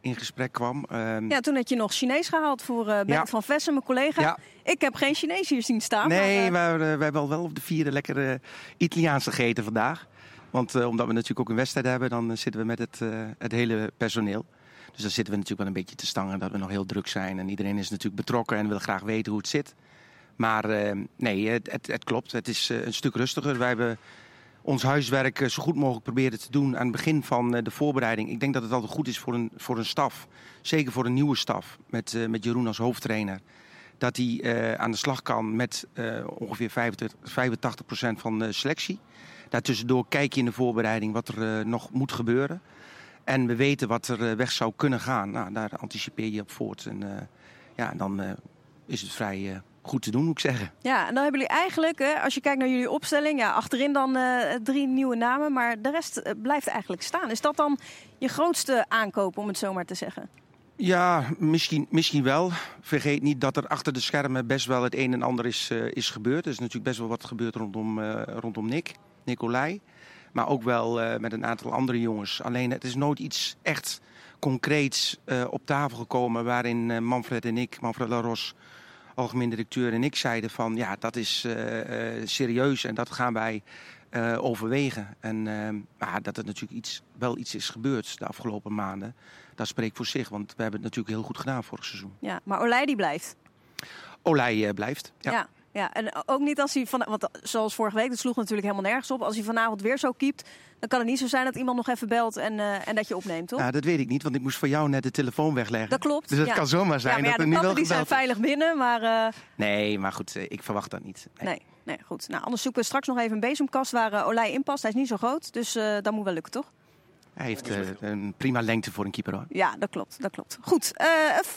in gesprek kwam. Ehm, Ja, toen had je nog Chinees gehaald voor Bert Ja. van Vessen, mijn collega. Ja. Ik heb geen Chinees hier zien staan. Nee, maar, wij hebben al wel op de vierde lekker eh, Italiaans gegeten vandaag. Want eh, omdat we natuurlijk ook een wedstrijd hebben, dan eh, zitten we met het, eh, het hele personeel. Dus dan zitten we natuurlijk wel een beetje te stangen dat we nog heel druk zijn. En iedereen is natuurlijk betrokken en wil graag weten hoe het zit. Maar nee, het, het, klopt. Het is een stuk rustiger. Wij hebben ons huiswerk zo goed mogelijk proberen te doen aan het begin van de voorbereiding. Ik denk dat het altijd goed is voor een, voor een staf. Zeker voor een nieuwe staf. Met, met Jeroen als hoofdtrainer. Dat hij aan de slag kan met ongeveer 25, 85% van de selectie. Daartussendoor kijk je in de voorbereiding wat er eh, nog moet gebeuren. En we weten wat er eh, weg zou kunnen gaan. Nou, daar anticipeer je op voort. En eh, ja, dan is het vrij goed te doen, moet ik zeggen. Ja, en dan hebben jullie eigenlijk, hè, als je kijkt naar jullie opstelling, ja, achterin dan drie nieuwe namen, maar de rest blijft eigenlijk staan. Is dat dan je grootste aankoop, om het zo maar te zeggen? Ja, misschien, misschien wel. Vergeet niet dat er achter de schermen best wel het een en ander is, is gebeurd. Er is natuurlijk best wel wat gebeurd rondom, rondom Nick, Nicolai. Maar ook wel eh, met een aantal andere jongens. Alleen het is nooit iets echt concreets eh, op tafel gekomen... waarin eh, Manfred en ik, Manfred Laros, algemeen directeur en ik zeiden van... ja, dat is serieus en dat gaan wij overwegen. En, maar dat er natuurlijk iets, wel iets is gebeurd de afgelopen maanden... dat spreekt voor zich, want we hebben het natuurlijk heel goed gedaan vorig seizoen. Ja, maar Olij die blijft. Olij blijft. Ja. Ja. Ja. en ook niet als hij van, want zoals vorige week, dat sloeg natuurlijk helemaal nergens op. Als hij vanavond weer zo keept, dan kan het niet zo zijn dat iemand nog even belt en, eh, en dat je opneemt, toch? Ja, dat weet ik niet, want ik moest voor jou net de telefoon wegleggen. Dat klopt. Dus ja. kan zomaar zijn ja, maar ja, dat er de katten die zijn veilig binnen, maar eh, Nee, maar goed, eh, ik verwacht dat niet. Nee. nee. nee, goed. Nou, anders zoeken we straks nog even een bezemkast waar eh, Olij in past. Hij is niet zo groot, dus eh, dat moet wel lukken, toch? Hij heeft eh, een prima lengte voor een keeper hoor. Ja, dat klopt. Dat klopt. Goed, eh,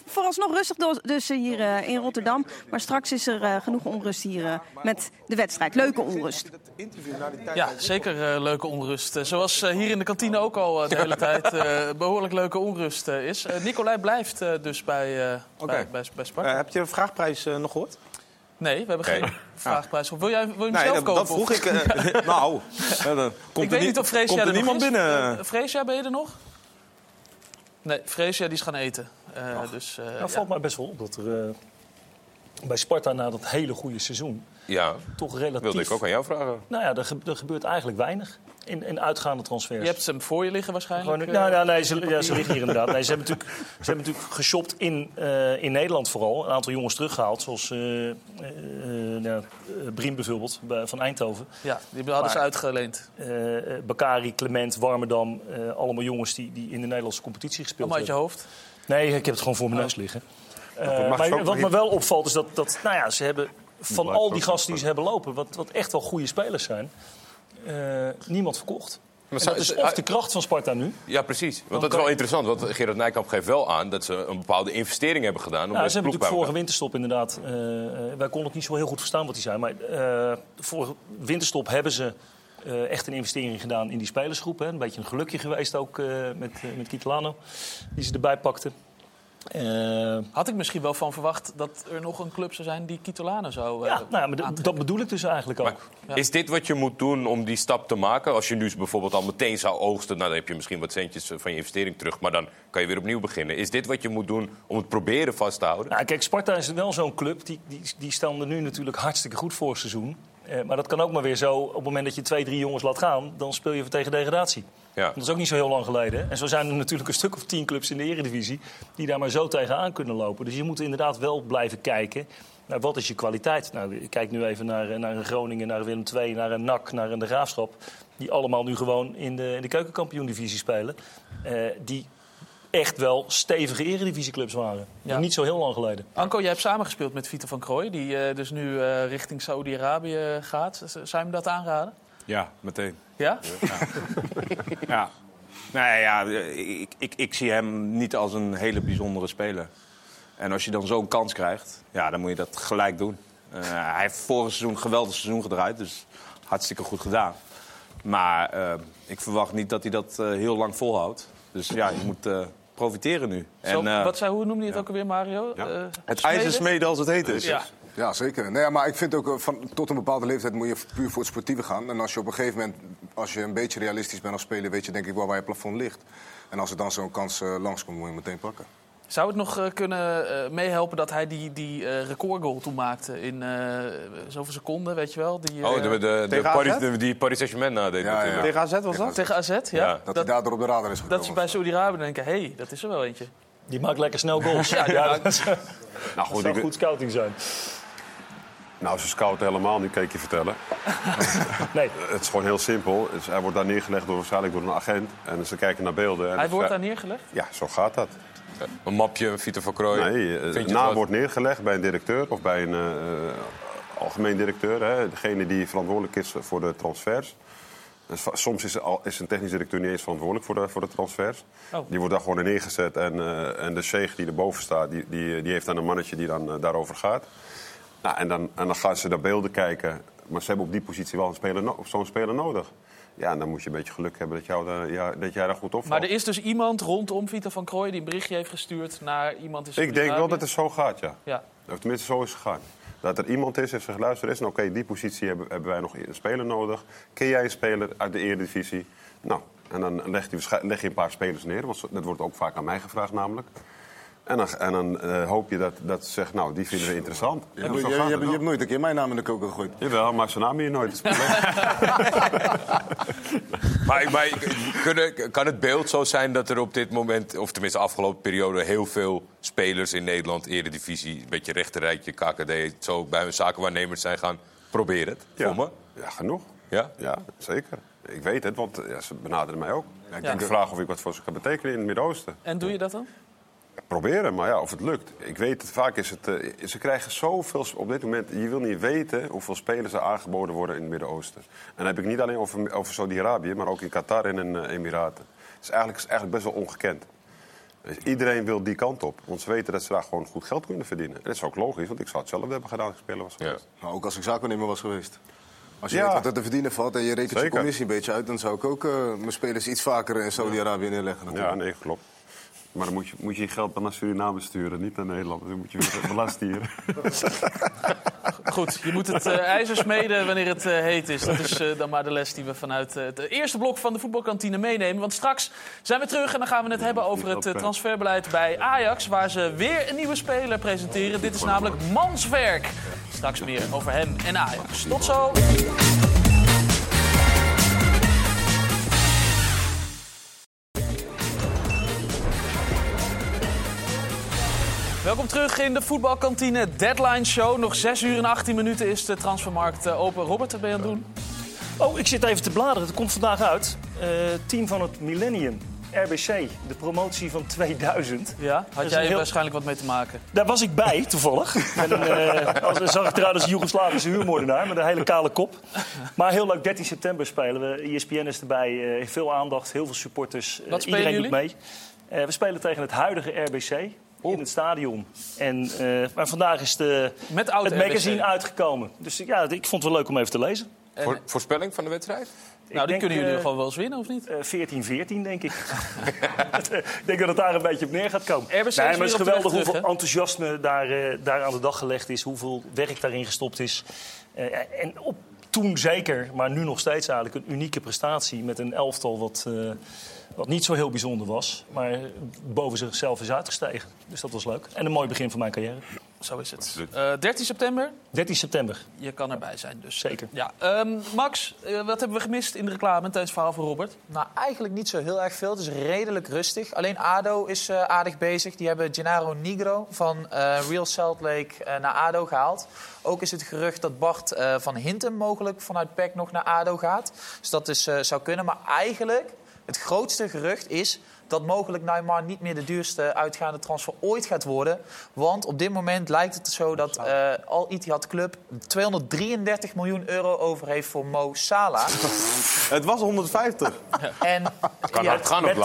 vooralsnog rustig dus- dus hier eh, in Rotterdam. Maar straks is er eh, genoeg onrust hier eh, met de wedstrijd. Leuke onrust. Ja, zeker eh, leuke onrust. Zoals eh, hier in de kantine ook al eh, de hele tijd eh, behoorlijk leuke onrust eh, is. Nicolai blijft dus bij, eh bij, bij, bij Sparta. Eh, heb je de vraagprijs eh, nog gehoord? Nee, we hebben geen vraagprijs. Wil jij wil je hem Nee, zelf dat, kopen? dat vroeg of- ik. eh, nou, eh, dan komt ik er weet niet of Freesia er er nog niemand is. binnen. Eh, Freesia, ben je er nog? Nee, Freesia die is gaan eten. Eh, dus, eh, Nou, ja. valt mij best wel op dat er eh, bij Sparta na dat hele goede seizoen Ja, toch relatief... wilde ik ook aan jou vragen. Nou ja, er, ge- er gebeurt eigenlijk weinig in, in uitgaande transfers. Je hebt hem voor je liggen waarschijnlijk. Gewoon, eh. nou, nou, nee, ze, ja, ze liggen hier inderdaad. Nee, ze, hebben natuurlijk, ze hebben natuurlijk geshopt in, eh, in Nederland vooral. Een aantal jongens teruggehaald, zoals eh eh, nou, eh, Briem bijvoorbeeld bij- van Eindhoven. Ja, die hadden ze uitgeleend. Bakari, Clement, Warmerdam, eh, allemaal jongens die, die in de Nederlandse competitie gespeeld Allemaal uit je hebben. hoofd? Nee, ik heb het gewoon voor mijn neus liggen. Eh, wat me wel opvalt is dat, dat nou ja, ze hebben van al die gasten die ze hebben lopen, wat, wat echt wel goede spelers zijn, eh, niemand verkocht. Maar dat is zou- of de kracht van Sparta nu. Ja, precies. Want dat is wel interessant. Want Gerard Nijkamp geeft wel aan dat ze een bepaalde investering hebben gedaan. Om Nou, deze ze hebben natuurlijk vorige winterstop inderdaad. eh, eh, wij konden ook niet zo heel goed verstaan wat die zei. Maar eh vorige winterstop hebben ze echt een investering gedaan in die spelersgroep. Hè. Een beetje een gelukje geweest ook met, uh, met Kitalano, die ze erbij pakten. Eh, Had ik misschien wel van verwacht dat er nog een club zou zijn die Kitolano zou eh ja, nou, ja, maar dat bedoel ik dus eigenlijk ook. Is dit wat je moet doen om die stap te maken? Als je nu bijvoorbeeld al meteen zou oogsten, nou, dan heb je misschien wat centjes eh, van je investering terug. Maar dan kan je weer opnieuw beginnen. Is dit wat je moet doen om het proberen vast te houden? Nou, kijk, Sparta is wel zo'n club. Die, die, die staan er nu natuurlijk hartstikke goed voor het seizoen. Eh, maar dat kan ook maar weer zo. Op het moment dat je twee, drie jongens laat gaan, dan speel je tegen degradatie. Ja. Dat is ook niet zo heel lang geleden. En zo zijn er natuurlijk een stuk of tien clubs in de Eredivisie die daar maar zo tegenaan kunnen lopen. Dus je moet inderdaad wel blijven kijken naar wat is je kwaliteit. Nou, ik kijk nu even naar, naar een Groningen, naar een Willem II, naar een NAC, naar een De Graafschap. Die allemaal nu gewoon in de, in de keukenkampioen-divisie spelen. Eh, die echt wel stevige eredivisieclubs waren. Ja. Niet zo heel lang geleden. Anko, jij hebt samengespeeld met Vito van Krooi, die eh, dus nu eh, richting Saudi-Arabië gaat. Z- Zou je hem dat aanraden? Ja, meteen. Ja? Ja. Nee, ja, ik, ik, ik zie hem niet als een hele bijzondere speler. En als je dan zo'n kans krijgt, ja, dan moet je dat gelijk doen. Eh, hij heeft vorig seizoen een geweldig seizoen gedraaid, dus hartstikke goed gedaan. Maar eh, ik verwacht niet dat hij dat eh, heel lang volhoudt. Dus ja, je moet eh, profiteren nu. Zo, En, eh, wat zei, hoe noemde je het ook alweer, Mario? Eh, het ijzer smeden als het heet is. Ja. Ja, zeker. Nee, maar ik vind ook, eh, van, tot een bepaalde leeftijd moet je puur voor het sportieve gaan. En als je op een gegeven moment, als je een beetje realistisch bent als speler, weet je denk ik wel waar je plafond ligt. En als er dan zo'n kans eh, langskomt, moet je hem meteen pakken. Zou het nog eh, kunnen eh, meehelpen dat hij die, die eh, recordgoal toen maakte in eh, zoveel seconden, weet je wel? Die, Oh, de, de, de, Tegen Paris, de- die Paris Saint-Germain nadeed Ja, ja. natuurlijk. Tegen AZ was dat? Tegen AZ, ja. Ja. Dat, hij daardoor op de radar is gekomen. dat ze bij Saudi-Arabië denken, hé, hey, dat is er wel eentje. Die maakt lekker snel goals. Ja, dat, Nou goed, zou ik, goed scouting zijn. Nou, ze scouten helemaal niet, kan ik je vertellen. nee. Het is gewoon heel simpel. Hij wordt daar neergelegd door, waarschijnlijk door een agent. En ze kijken naar beelden. En Hij wordt daar neergelegd? Ja, zo gaat dat. Een mapje, een Vito van Krooi. Nee, eh, je het naam wordt neergelegd bij een directeur of bij een eh, eh, algemeen directeur. Hè, degene die verantwoordelijk is voor de transfers. Dus soms is, al, is een technisch directeur niet eens verantwoordelijk voor de, voor de transfers. Oh. Die wordt daar gewoon neergezet. En, eh, en de sheikh die erboven staat, die, die, die heeft dan een mannetje die dan eh, daarover gaat. Nou, en, dan, en dan gaan ze naar beelden kijken. Maar ze hebben op die positie wel een speler no- zo'n speler nodig. Ja, en dan moet je een beetje geluk hebben dat, jou daar, ja, dat jij daar goed opvalt. Maar er is dus iemand rondom Vito van Krooi die een berichtje heeft gestuurd naar iemand in Ik denk wel dat het zo gaat, ja. Ja. Of tenminste, zo is het gegaan. Dat er iemand is, heeft gezegd, luister eens, nou, oké, die positie hebben, hebben wij nog een speler nodig. Ken jij een speler uit de Eredivisie? Nou, en dan leg je, leg je een paar spelers neer, want dat wordt ook vaak aan mij gevraagd namelijk. En dan, en dan eh, hoop je dat, dat ze zegt, nou, die vinden we interessant. Je, hebt- zo je, gaat je het hebt, je wel. hebt nooit een keer mijn naam in de koker gegooid. Jawel, maar zijn naam hier nooit. Maar, maar kunnen, kan het beeld zo zijn dat er op dit moment, of tenminste de afgelopen periode, heel veel spelers in Nederland, Eredivisie, een beetje rechterrijtje, KKD, zo bij hun zakenwaarnemers zijn gaan proberen het? Ja. Me? Ja, genoeg. Ja? Ja, zeker. Ik weet het, want ja, ze benaderen mij ook. Ja, ik Ja. denk de vraag of ik wat voor ze kan betekenen in het Midden-Oosten. En doe je dat dan? Proberen, maar ja, of het lukt. Ik weet het, vaak is het... eh, ze krijgen zoveel... Op dit moment, je wil niet weten hoeveel spelers er aangeboden worden in het Midden-Oosten. En dan heb ik niet alleen over, over Saudi-Arabië, maar ook in Qatar en in eh, Emiraten. Het is eigenlijk, is eigenlijk best wel ongekend. Dus iedereen wil die kant op. Want ze weten dat ze daar gewoon goed geld kunnen verdienen. En dat is ook logisch, want ik zou het zelf hebben gedaan als ik speler was geweest. Maar ook als ik zaakwaarnemer was geweest. Als je Ja. weet wat er te verdienen valt en je rekent je Zeker. commissie een beetje uit... dan zou ik ook eh, mijn spelers iets vaker in Saudi-Arabië neerleggen. Ja, nee, klopt. Maar dan moet je, moet je je geld dan naar Suriname sturen, niet naar Nederland. Dan moet je weer belasten hier. Goed, je moet het eh ijzer smeden wanneer het eh, heet is. Dat is eh, dan maar de les die we vanuit het eerste blok van de voetbalkantine meenemen. Want straks zijn we terug en dan gaan we het hebben over het transferbeleid bij Ajax. Waar ze weer een nieuwe speler presenteren. Dit is namelijk Manswerk. Straks meer over hem en Ajax. Tot zo! Welkom terug in de voetbalkantine Deadline Show. Nog 6 uur en 18 minuten is de transfermarkt eh, open. Robert, wat ben je aan het doen? Oh, ik zit even te bladeren. Het komt vandaag uit. Eh, team van het Millennium. RBC, de promotie van 2000. Ja, had jij er heel- waarschijnlijk wat mee te maken? Daar was ik bij, toevallig. Een, eh, als, zag ik eruit als een Joegoslavische huurmoordenaar met een hele kale kop. Maar heel leuk, 13 september spelen we. ESPN is erbij, veel aandacht, heel veel supporters. Wat iedereen doet mee. we spelen tegen het huidige RBC in het stadion. En, eh, maar vandaag is de, Met het magazine RBC. uitgekomen. Dus ja, ik vond het wel leuk om even te lezen. Voor- voorspelling van de wedstrijd? Nou, die denk, kunnen jullie eh, gewoon wel eens winnen, of niet? Eh, 14-14, denk ik. ik denk dat het daar een beetje op neer gaat komen. RBC nee, maar het is geweldig hoeveel enthousiasme daar, eh, daar aan de dag gelegd is. Hoeveel werk daarin gestopt is. Eh, en op, toen zeker, maar nu nog steeds eigenlijk een unieke prestatie. Met een elftal wat, eh, wat niet zo heel bijzonder was. Maar boven zichzelf is uitgestegen. Dus dat was leuk. En een mooi begin van mijn carrière. Zo is het. Eh 13 september, 13 september. je kan erbij zijn dus. Zeker. Ja, ehm, Max, eh, wat hebben we gemist in de reclame tijdens het verhaal van Robert? Nou, eigenlijk niet zo heel erg veel. Het is redelijk rustig. Alleen ADO is eh, aardig bezig. Die hebben Gennaro Nigro van eh, Real Salt Lake naar ADO gehaald. Ook is het gerucht dat Bart eh, van Hintem mogelijk vanuit PEC nog naar ADO gaat. Dus dat is, eh, zou kunnen. Maar eigenlijk, het grootste gerucht is dat mogelijk Neymar niet meer de duurste uitgaande transfer ooit gaat worden. Want op dit moment lijkt het zo dat eh Al Ittihad Club 233 miljoen euro over heeft voor Mo Salah. Het was 150. En Kan ja, hard gaan op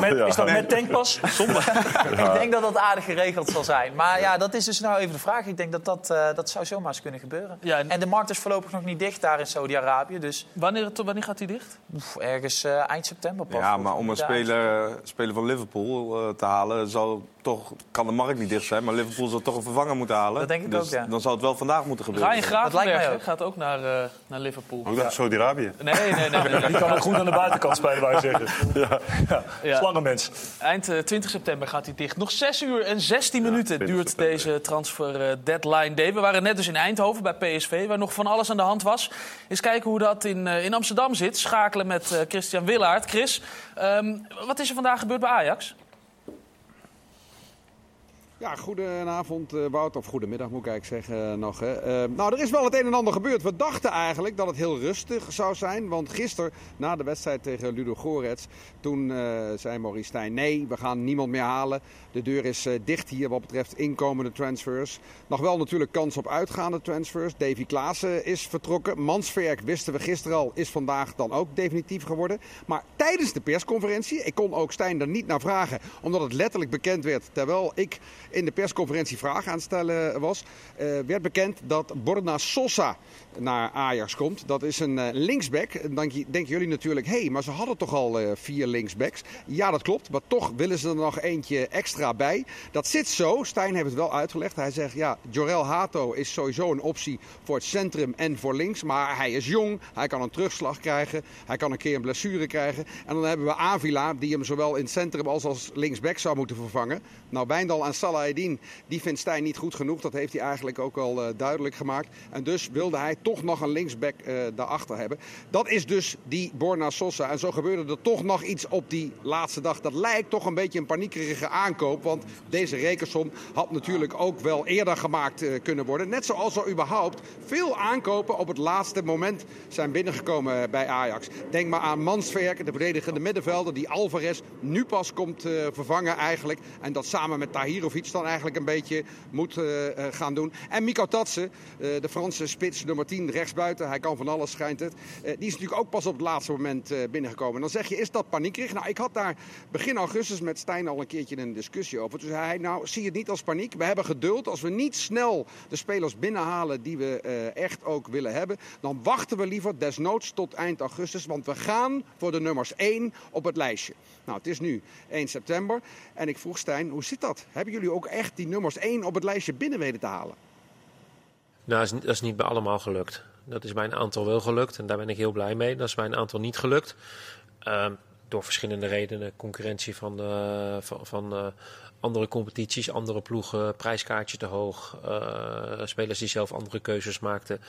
Met- Is dat met tankpas? Zonder. Ik denk dat dat aardig geregeld zal zijn. Maar ja, dat is dus nou even de vraag. Ik denk dat dat, eh, dat zou zomaar eens kunnen gebeuren. Ja, en- En de markt is voorlopig nog niet dicht daar in Saudi-Arabië. Dus Wanneer, tot wanneer gaat hij dicht? oef, ergens eh, eind september pas. Ja, maar om een speler, speler van Liverpool eh, te halen, zal toch, kan de markt niet dicht zijn. Maar Liverpool zal toch een vervanger moeten halen. Dat denk ik dus ook, ja. Dan zal het wel vandaag moeten gebeuren. Ryan Dat lijkt Gravenberg mij hè, ook. gaat ook naar, eh, naar Liverpool. Ook naar Saudi-Arabië. Nee, nee, nee. nee, nee. Die kan ook goed aan de buitenkant spelen, wou je zeggen. Ja. Ja. Slangenmens. Eind eh, 20 september gaat hij dicht. Nog 6 uur en 16 minuten 20 duurt september. deze transfer eh, deadline day. We waren net dus in Eindhoven bij PSV, waar nog van alles aan de hand was. Eens kijken hoe dat in, eh, in Amsterdam zit. Schakelen met eh, Christian Willaert. Chris, ehm, wat is er vandaag gebeurd bij Ajax? Ja, goedenavond uh, Wout, of goedemiddag moet ik eigenlijk zeggen uh, nog. Hè. Uh, nou, er is wel het een en ander gebeurd. We dachten eigenlijk dat het heel rustig zou zijn. Want gisteren, na de wedstrijd tegen Ludo Gorets, toen zei Maurice Stijn... nee, we gaan niemand meer halen. De deur is dicht hier wat betreft inkomende transfers. Nog wel natuurlijk kans op uitgaande transfers. Davy Klaassen is vertrokken. Mansverk, wisten we gisteren al, is vandaag dan ook definitief geworden. Maar tijdens de persconferentie, ik kon ook Stijn er niet naar vragen... omdat het letterlijk bekend werd, terwijl ik in de persconferentie vragen aan stellen was, uh, werd bekend dat Borna Sosa naar Ajax komt. Dat is een uh, linksback. Dan denken jullie natuurlijk, hé, hey, maar ze hadden toch al uh, vier linksbacks? Ja, dat klopt, maar toch willen ze er nog eentje extra bij. Dat zit zo, Stijn heeft het wel uitgelegd. Hij zegt, ja, Jorel Hato is sowieso een optie voor het centrum en voor links. Maar hij is jong, hij kan een terugslag krijgen, hij kan een keer een blessure krijgen. En dan hebben we Avila, die hem zowel in het centrum als als linksback zou moeten vervangen. Nou, Wijndal en Salah die vindt Stijn niet goed genoeg. Dat heeft hij eigenlijk ook al uh, duidelijk gemaakt. En dus wilde hij toch nog een linksback uh, daarachter hebben. Dat is dus die Borna Sosa. En zo gebeurde er toch nog iets op die laatste dag. Dat lijkt toch een beetje een paniekerige aankoop. Want deze rekensom had natuurlijk ook wel eerder gemaakt uh, kunnen worden. Net zoals er überhaupt veel aankopen op het laatste moment zijn binnengekomen bij Ajax. Denk maar aan Mansverk, de verdedigende middenvelder, die Alvarez nu pas komt vervangen eigenlijk. En dat samen met Tahirovic dan eigenlijk een beetje moet gaan doen. En Miko Tatsen, de Franse spits nummer 10 rechtsbuiten. Hij kan van alles, schijnt het. die is natuurlijk ook pas op het laatste moment binnengekomen. En dan zeg je, is dat paniekerig? Nou, ik had daar begin augustus met Stijn al een keertje een discussie over. Toen zei hij, nou, zie je het niet als paniek. We hebben geduld. Als we niet snel de spelers binnenhalen die we echt ook willen hebben... dan wachten we liever desnoods tot eind augustus. Want we gaan voor de nummers 1 op het lijstje. Nou, het is nu 1 september. En ik vroeg Stijn, hoe zit dat? Hebben jullie ook echt die nummers 1 op het lijstje binnen weten te halen? Nou, dat is niet bij allemaal gelukt. Dat is bij een aantal wel gelukt en daar ben ik heel blij mee. Dat is bij een aantal niet gelukt. Uh, door verschillende redenen. Concurrentie van, uh, van, van uh, andere competities, andere ploegen, prijskaartje te hoog. Uh, spelers die zelf andere keuzes maakten.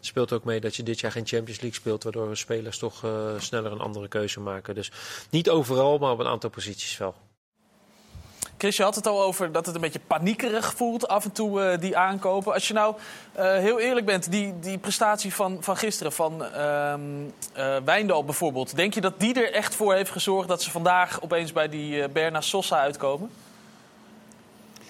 speelt ook mee dat je dit jaar geen Champions League speelt, waardoor spelers toch sneller een andere keuze maken. Dus niet overal, maar op een aantal posities wel. Chris, je had het al over dat het een beetje paniekerig voelt af en toe, uh, die aankopen. Als je nou uh, heel eerlijk bent, die, die prestatie van, van gisteren, van uh, Wijndal bijvoorbeeld... denk je dat die er echt voor heeft gezorgd dat ze vandaag opeens bij die Berna Sosa uitkomen?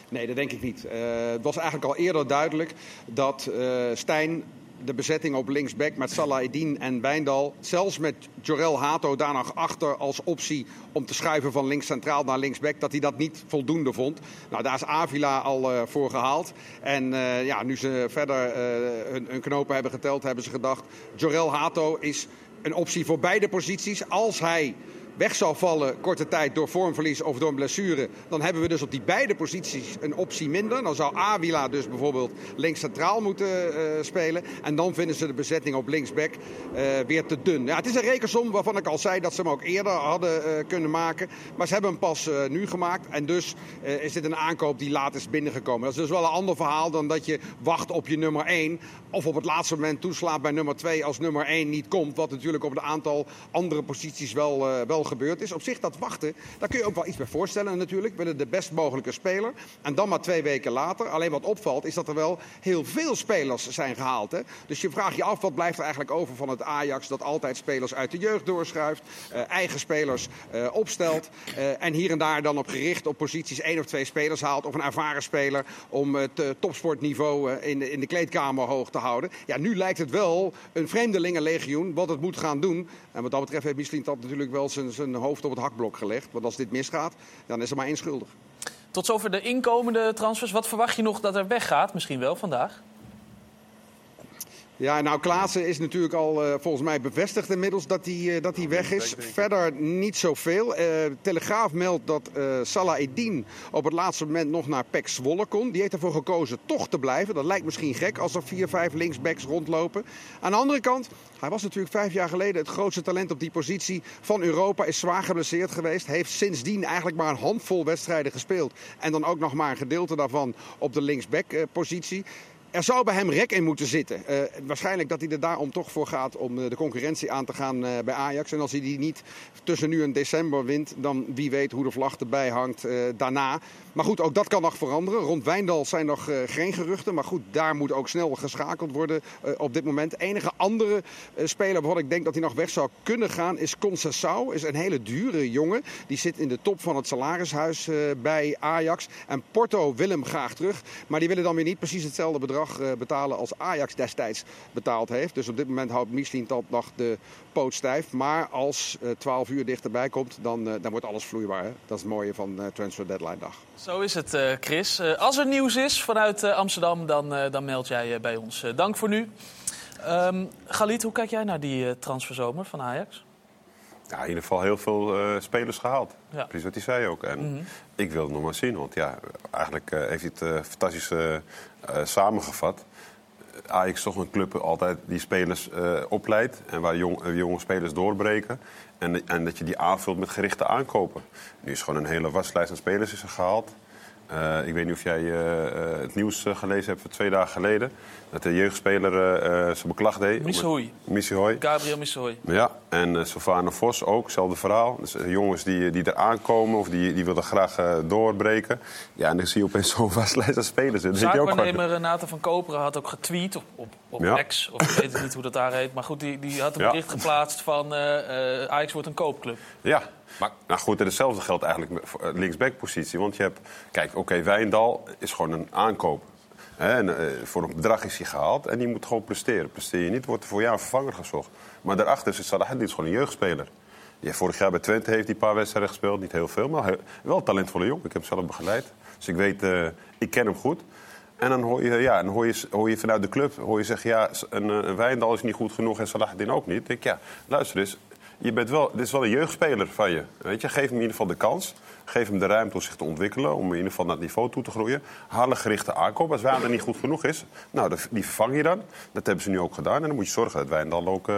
Nee, dat denk ik niet. het was eigenlijk al eerder duidelijk dat Stijn de bezetting op linksback met Salah Eddin en Wijndal. Zelfs met Jorel Hato daar nog achter als optie om te schuiven van links centraal naar linksback. Dat hij dat niet voldoende vond. Nou, daar is Avila al uh, voor gehaald. En uh, ja, nu ze verder hun, hun, knopen hebben geteld, hebben ze gedacht... Jorel Hato is een optie voor beide posities. Als hij weg zal vallen korte tijd door vormverlies of door een blessure, dan hebben we dus op die beide posities een optie minder. Dan zou Avila dus bijvoorbeeld links centraal moeten uh, spelen. En dan vinden ze de bezetting op linksback uh, weer te dun. Ja, het is een rekensom waarvan ik al zei dat ze hem ook eerder hadden uh, kunnen maken. Maar ze hebben hem pas nu gemaakt. En dus is dit een aankoop die laat is binnengekomen. Dat is dus wel een ander verhaal dan dat je wacht op je nummer 1. Of op het laatste moment toeslaat bij nummer 2 als nummer 1 niet komt. Wat natuurlijk op een aantal andere posities wel, wel gebeurd is. Op zich dat wachten, daar kun je ook wel iets bij voorstellen natuurlijk. We willen de best mogelijke speler. En dan maar twee weken later. Alleen wat opvalt is dat er wel heel veel spelers zijn gehaald. Hè? Dus je vraagt je af wat blijft er eigenlijk over van het Ajax... dat altijd spelers uit de jeugd doorschuift. Uh, eigen spelers uh, opstelt. Uh, en hier en daar dan op gericht op posities één of twee spelers haalt. Of een ervaren speler om het topsportniveau in de, in de kleedkamer hoog te houden. Ja, nu lijkt het wel een vreemdelingenlegioen wat het moet gaan doen. En wat dat betreft heeft Michelin dat natuurlijk wel zijn zijn hoofd op het hakblok gelegd. Want als dit misgaat, dan is er maar één schuldig. Tot zover de inkomende transfers. Wat verwacht je nog dat er weggaat? Misschien wel vandaag? Ja, nou Klaassen is natuurlijk al uh, volgens mij bevestigd inmiddels dat hij, uh, dat hij weg is. Verder niet zoveel. Uh, Telegraaf meldt dat Salah Eddin op het laatste moment nog naar PEC Zwolle kon. Die heeft ervoor gekozen toch te blijven. Dat lijkt misschien gek als er vier, vijf linksbacks rondlopen. Aan de andere kant, hij was natuurlijk vijf jaar geleden het grootste talent op die positie van Europa. Is zwaar geblesseerd geweest. Heeft sindsdien eigenlijk maar een handvol wedstrijden gespeeld. En dan ook nog maar een gedeelte daarvan op de linksback positie er zou bij hem rek in moeten zitten. Eh, waarschijnlijk dat hij er daarom toch voor gaat om eh, de concurrentie aan te gaan eh, bij Ajax. En als hij die niet tussen nu en december wint, dan wie weet hoe de vlag erbij hangt daarna. Maar goed, ook dat kan nog veranderen. Rond Wijndal zijn nog geen geruchten. Maar goed, daar moet ook snel geschakeld worden op dit moment. enige andere speler waarvan ik denk dat hij nog weg zou kunnen gaan is Concessao. Is een hele dure jongen. Die zit in de top van het salarishuis bij Ajax. En Porto wil hem graag terug. Maar die willen dan weer niet precies hetzelfde bedrag eh, betalen als Ajax destijds betaald heeft. Dus op dit moment houdt Michelin dat nog de poot stijf. Maar als eh 12 uur dichterbij komt, dan, eh, dan wordt alles vloeibaar. Hè? Dat is het mooie van eh, transfer deadline dag. Zo is het, eh, Chris. Eh, als er nieuws is vanuit eh, Amsterdam, dan, eh, dan meld jij je bij ons. Eh, dank voor nu. Ehm Galit, hoe kijk jij naar die eh, transferzomer van Ajax? Ja, in ieder geval heel veel eh, spelers gehaald. Ja. Precies wat hij zei ook. En Mhm. ik wil het nog maar zien, want ja, eigenlijk eh, heeft hij het eh, fantastisch eh, eh, samengevat. Ajax is toch een club altijd die spelers eh, opleidt en waar jong, eh, jonge spelers doorbreken. En, en dat je die aanvult met gerichte aankopen. Nu is gewoon een hele waslijst aan spelers is er gehaald. Eh, ik weet niet of jij eh, eh, het nieuws gelezen hebt van twee dagen geleden. Dat de jeugdspeler zijn beklag deed. Gabriel Missoy. Ja, en Sylvana Vos ook, hetzelfde verhaal. Dus, jongens die, die er aankomen of die, die willen graag doorbreken. Ja, en dan zie je opeens zo'n vastlijst aan spelers. Zaakwaarnemer Renate van Koperen had ook getweet op, op, op Ja. X, of ik weet niet hoe dat daar heet. Maar goed, die, die had een Ja. bericht geplaatst van Ajax wordt een koopclub. Ja, nou goed, en hetzelfde geldt eigenlijk voor eh, linksback-positie. Want je hebt, kijk, oké, Wijndal is gewoon een aankoop. Hè, en, eh, voor een bedrag is hij gehaald en die moet gewoon presteren. Presteer je niet, wordt er voor jou een vervanger gezocht. Maar daarachter is gewoon een jeugdspeler. Ja, vorig jaar bij Twente heeft hij een paar wedstrijden gespeeld. Niet heel veel, maar wel een talentvolle jongen. Ik heb hem zelf begeleid. Dus ik weet, eh, ik ken hem goed. En dan hoor je, ja, dan hoor je, hoor je vanuit de club hoor je zeggen... ja, een, Wijndal is niet goed genoeg en Salahuddin ook niet. Dan denk ik, ja, luister eens. Je bent wel, dit is wel een jeugdspeler van je. Weet je. Geef hem in ieder geval de kans. Geef hem de ruimte om zich te ontwikkelen. Om in ieder geval naar het niveau toe te groeien. Haal een gerichte aankoop. Als Wijndal niet goed genoeg is, nou, die vervang je dan. Dat hebben ze nu ook gedaan. En dan moet je zorgen dat Wijndal ook eh,